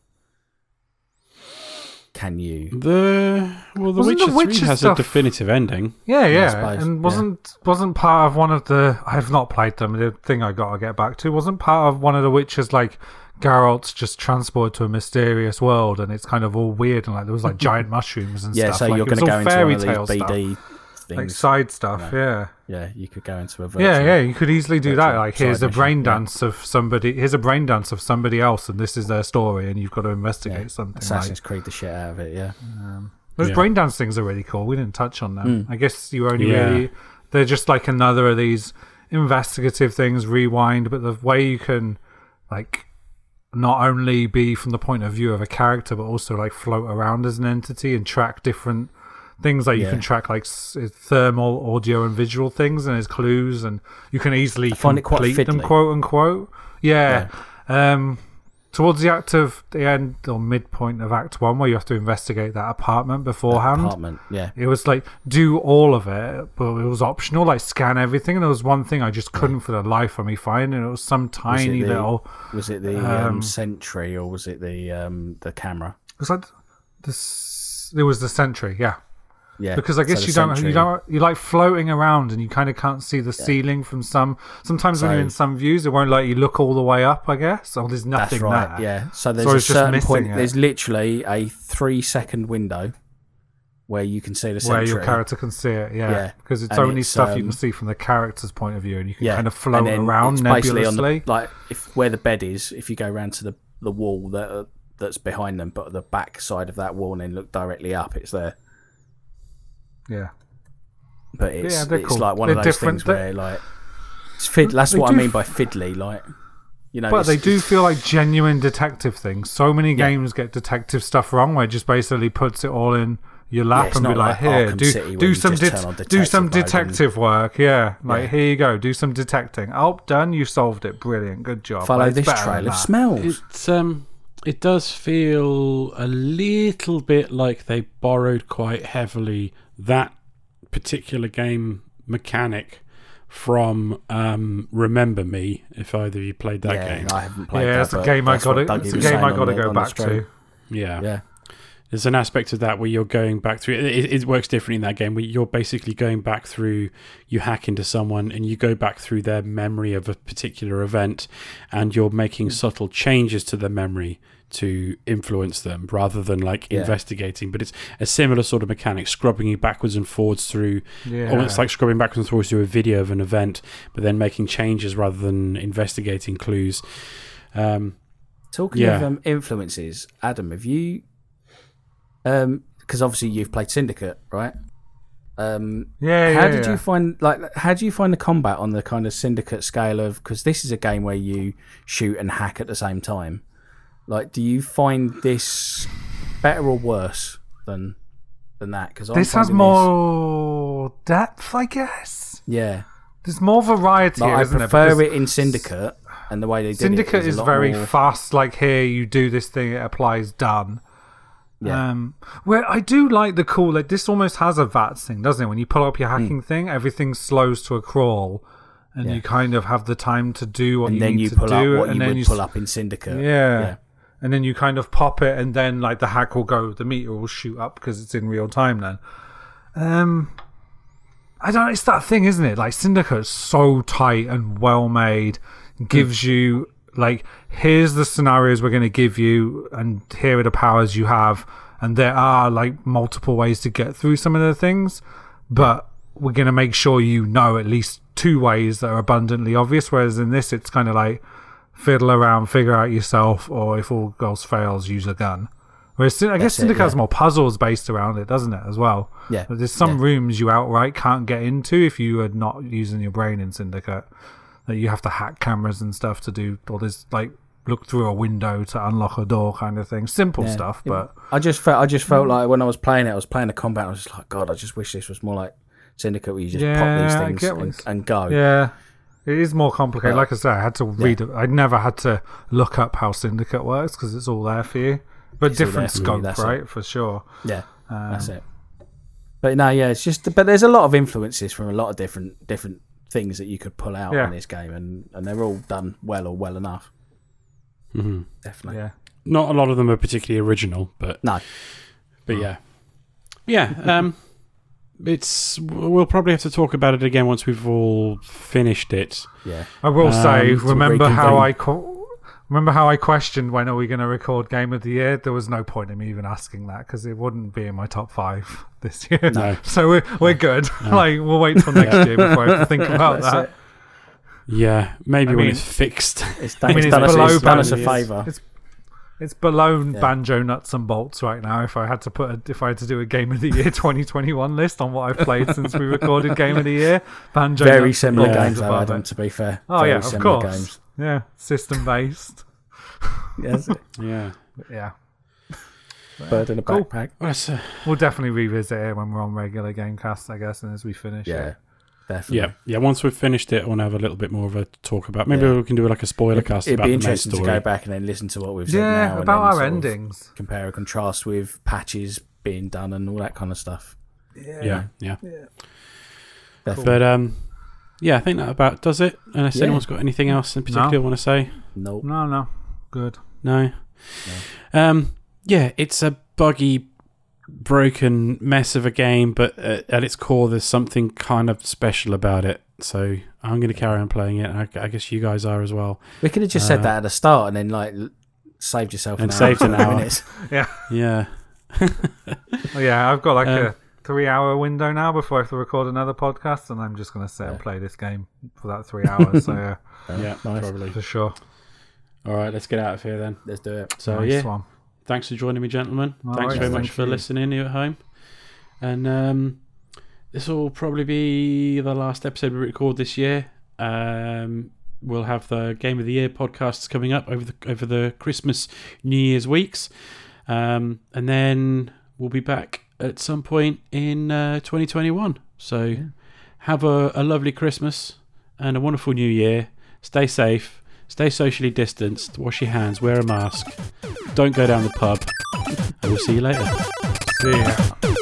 S5: can you?
S3: The well, The
S4: Wasn't
S3: Witcher
S4: The Witcher
S3: Three has
S4: stuff-
S3: a definitive ending.
S4: Yeah, yeah, and wasn't wasn't part of one of the. I have not played them. The thing I got to get back to wasn't part of one of the witches like. Geralt's just transported to a mysterious world, and it's kind of all weird, and like there was like <laughs> giant mushrooms and
S5: Yeah,
S4: stuff.
S5: so
S4: like,
S5: you're going to go into
S4: fairy
S5: one of these
S4: tale
S5: BD
S4: stuff,
S5: things.
S4: like side stuff. Yeah,
S5: yeah, you could go into a virtual.
S4: yeah, yeah. You could easily do that. Like, here's a brain
S5: mission, yeah.
S4: dance of somebody. Here's a brain dance of somebody else, and this is their story, and you've got to investigate
S5: yeah.
S4: something.
S5: Assassin's
S4: Like,
S5: Creed the shit out of it. Yeah,
S4: those
S3: Yeah.
S4: brain dance things are really cool. We didn't touch on them.
S5: Mm.
S4: I guess you only really. They're just like another of these investigative things. Rewind, but the way you can, like. Not only be from the point of view of a character, but also like float around as an entity and track different things. Like you
S5: Yeah.
S4: can track like s- thermal, audio, and visual things, and there's clues, and you can easily
S5: I find it quite
S4: complete them, quote unquote. Yeah. Um, towards the act of the end or midpoint of Act One, where you have to investigate that apartment beforehand.
S5: apartment. Yeah,
S4: It was like do all of it, but it was optional. Like scan everything, and there was one thing I just couldn't for the life of me find, and it was some tiny
S5: the-
S4: little.
S5: was it the um,
S4: Um,
S5: sentry or was it the um, the camera?
S4: It was like this. It was the sentry, yeah.
S5: Yeah,
S4: Because I guess
S5: the
S4: you don't, you don't, you're like floating around, and you kind of can't see the ceiling from some. Sometimes when you're in some views, it won't let you look all the way up. I guess, or there's
S5: That's
S4: nothing
S5: right.
S4: there.
S5: Yeah. So there's
S4: So
S5: a certain point.
S4: it.
S5: There's literally a three second window where you can see the
S4: where your character can see it. Yeah,
S5: Yeah.
S4: because it's
S5: And
S4: only
S5: it's,
S4: stuff you
S5: um,
S4: can see from the character's point of view, and you can
S5: yeah,
S4: kind of float around
S5: basically on
S4: nebulously.
S5: the, like if where the bed is. If you go around to the the wall that uh, that's behind them, but the back side of that wall, and then look directly up, it's there.
S4: Yeah,
S5: But it's
S4: Yeah,
S5: it's
S4: cool.
S5: like one
S4: They're
S5: of those things where like it's fid- That's what I mean
S4: f-
S5: by fiddly. Like you know,
S4: but they do feel like genuine detective things. So many
S5: Yeah.
S4: games get detective stuff wrong, where it just basically puts it all in your lap
S5: it's
S4: and be like,
S5: like
S4: "Here,
S5: Arkham
S4: do do some
S5: just
S4: det- do some
S5: detective and-
S4: work." Yeah, like
S5: Yeah.
S4: here you go, do some detecting. Oh, done. You solved it. Brilliant. Good job.
S5: follow
S4: Like,
S5: this trail of smells.
S3: It's um, it does feel a little bit like they borrowed quite heavily that particular game mechanic from um, Remember Me. If either of you played that
S5: yeah,
S3: game,
S5: I haven't played
S4: Yeah,
S5: that.
S4: it's a game I got
S5: what
S4: to.
S5: Dougie
S4: It's a game I got to go back to.
S3: yeah.
S5: Yeah,
S3: There's an aspect of that where you're going back through. It, it works differently in that game. Where you're basically going back through. You hack into someone and you go back through their memory of a particular event, and you're making subtle changes to their memory to influence them, rather than like
S5: Yeah.
S3: investigating. But it's a similar sort of mechanic, scrubbing you backwards and forwards through.
S4: Yeah,
S3: Almost like scrubbing backwards and forwards through a video of an event, but then making changes rather than investigating clues. Um,
S5: Talking
S3: Yeah.
S5: of um, influences, Adam, have you? Because obviously you've played Syndicate, right? Um,
S4: yeah, yeah.
S5: how did
S4: yeah.
S5: you find like how do you find the combat on the kind of Syndicate scale of? Because this is a game where you shoot and hack at the same time. Like, do you find this better or worse than than that? Because
S4: This has more depth, I guess.
S5: yeah.
S4: There's more variety,
S5: Like, I prefer
S4: it?
S5: It in Syndicate and the way they did
S4: Syndicate
S5: it
S4: is very
S5: more-
S4: fast. Like here, you do this thing, it applies, done.
S5: Yeah.
S4: Um, where I do like the cool, like this almost has a VATS thing, doesn't it? When you pull up your
S5: Hmm.
S4: hacking thing, everything slows to a crawl, and
S5: Yeah.
S4: you kind of have the time to do what
S5: and
S4: you
S5: then
S4: need
S5: you
S4: to
S5: pull
S4: do,
S5: up what
S4: and
S5: you
S4: then
S5: would
S4: you
S5: pull up in Syndicate.
S4: Yeah.
S5: Yeah.
S4: And then you kind of pop it, and then like the hack will go, the meter will shoot up because it's in real time. Then, um, I don't. It's that thing, isn't it? Like Syndicate's so tight and well made, gives you like here's the scenarios we're going to give you, and here are the powers you have, and there are like multiple ways to get through some of the things, but we're going to make sure you know at least two ways that are abundantly obvious. Whereas in this, it's kind of like fiddle around, figure out yourself, or if all goes fails, use a gun. Whereas I guess Syndicate has
S5: yeah.
S4: more puzzles based around it, doesn't it, as well?
S5: Yeah,
S4: there's some
S5: yeah.
S4: rooms you outright can't get into if you are not using your brain in Syndicate. That you have to hack cameras and stuff to do all this, like look through a window to unlock a door kind of thing. Simple
S5: Yeah.
S4: stuff, but
S5: I just felt I just felt like when I was playing it, I was playing the combat. I was just like, God, I just wish this was more like Syndicate, where you just pop these things and, and go.
S4: yeah. It is more complicated. Like I said, I had to read it. I never had to look up how Syndicate works because it's all there for you. But
S5: It's
S4: different
S5: there you,
S4: scope,
S5: that's it.
S4: right? For sure.
S5: Yeah,
S4: Um,
S5: that's it. But no, yeah, it's just. But there's a lot of influences from a lot of different different things that you could pull out
S4: Yeah.
S5: in this game, and and they're all done well or well enough.
S3: mhm.
S5: Definitely.
S4: Yeah.
S3: Not a lot of them are particularly original, but
S5: No.
S3: But yeah, yeah. Um, it's we'll probably have to talk about it again once we've all finished it.
S5: Yeah.
S4: I will
S3: Um,
S4: say, remember how. I co- remember how I questioned when are we going to record Game of the Year? There was no point in me even asking that because it wouldn't be in my top five <laughs> this year.
S3: No. <laughs>
S4: So we're we're good. <laughs> like we'll wait till next year before I think about that.
S5: it.
S3: Yeah, maybe
S4: I
S3: when
S4: mean-
S3: it's fixed.
S5: It's done,
S4: I mean,
S5: it's
S4: it's
S5: done, us,
S4: below
S5: it's done us a favour.
S4: It's it's below
S5: Yeah.
S4: banjo nuts and bolts right now. If I had to put a, if I had to do a Game of the Year <laughs> 2021 list on what I've played since we recorded Game of the Year, banjo
S5: Very
S4: nuts
S5: similar
S4: bolts
S5: games,
S4: is
S5: though,
S4: above
S5: Adam,
S4: it.
S5: to be fair.
S4: Oh
S5: Very
S4: yeah, of
S5: similar
S4: course.
S5: games.
S4: Yeah, system based. <laughs>
S5: Yes.
S3: Yeah.
S4: Yeah.
S5: Bird in a
S4: Cool.
S5: backpack.
S3: Well, that's, uh,
S4: We'll definitely revisit it when we're on regular Gamecast, I guess, and as we finish
S5: Yeah.
S4: it.
S5: Definitely.
S3: yeah, yeah. Once we've finished it, we'll have a little bit more of a talk about. Maybe
S5: Yeah.
S3: we can do like a spoiler cast
S5: It'd
S3: about
S5: be
S3: the main
S5: interesting to go back and then listen to what we've said.
S4: Yeah,
S5: and
S4: about
S5: then
S4: our endings.
S5: Compare and contrast with patches being done and all that kind of stuff.
S3: Yeah, yeah.
S5: Definitely.
S3: But um, yeah, I think that about does it. Unless
S5: Yeah.
S3: anyone's got anything else in particular
S4: No.
S3: want to say.
S5: Nope.
S4: No, no. Good.
S3: No. Um, yeah, it's a buggy, broken mess of a game, but at its core, there's something kind of special about it. So I'm going to carry on playing it. I, I guess you guys are as well.
S5: We could have just
S3: Uh,
S5: said that at the start and then like saved yourself
S3: And
S5: an
S3: saved
S5: hour,
S3: an <laughs> hour. <laughs>
S4: Yeah.
S3: Yeah.
S4: Oh, yeah, I've got like
S3: Um,
S4: a three hour window now before I have to record another podcast, and I'm just going to sit and play this game for that three hours. so, <laughs> yeah,
S3: yeah,
S5: nice.
S3: probably.
S4: for sure.
S3: All right, let's get out of here then.
S5: Let's do it.
S3: So
S4: nice
S3: yeah,
S4: one.
S3: Thanks for joining me, gentlemen.
S4: All
S3: thanks
S4: right,
S3: very much
S4: thank
S3: for
S4: you.
S3: listening you at home. And um, this will probably be the last episode we record this year. Um, we'll have the Game of the Year podcasts coming up over the over the Christmas, New Year's weeks, um, and then we'll be back at some point in uh, 2021. So have a, a lovely Christmas and a wonderful New Year. Stay safe. Stay socially distanced. Wash your hands. Wear a mask. Don't go down the pub. And we'll see you later.
S4: See ya.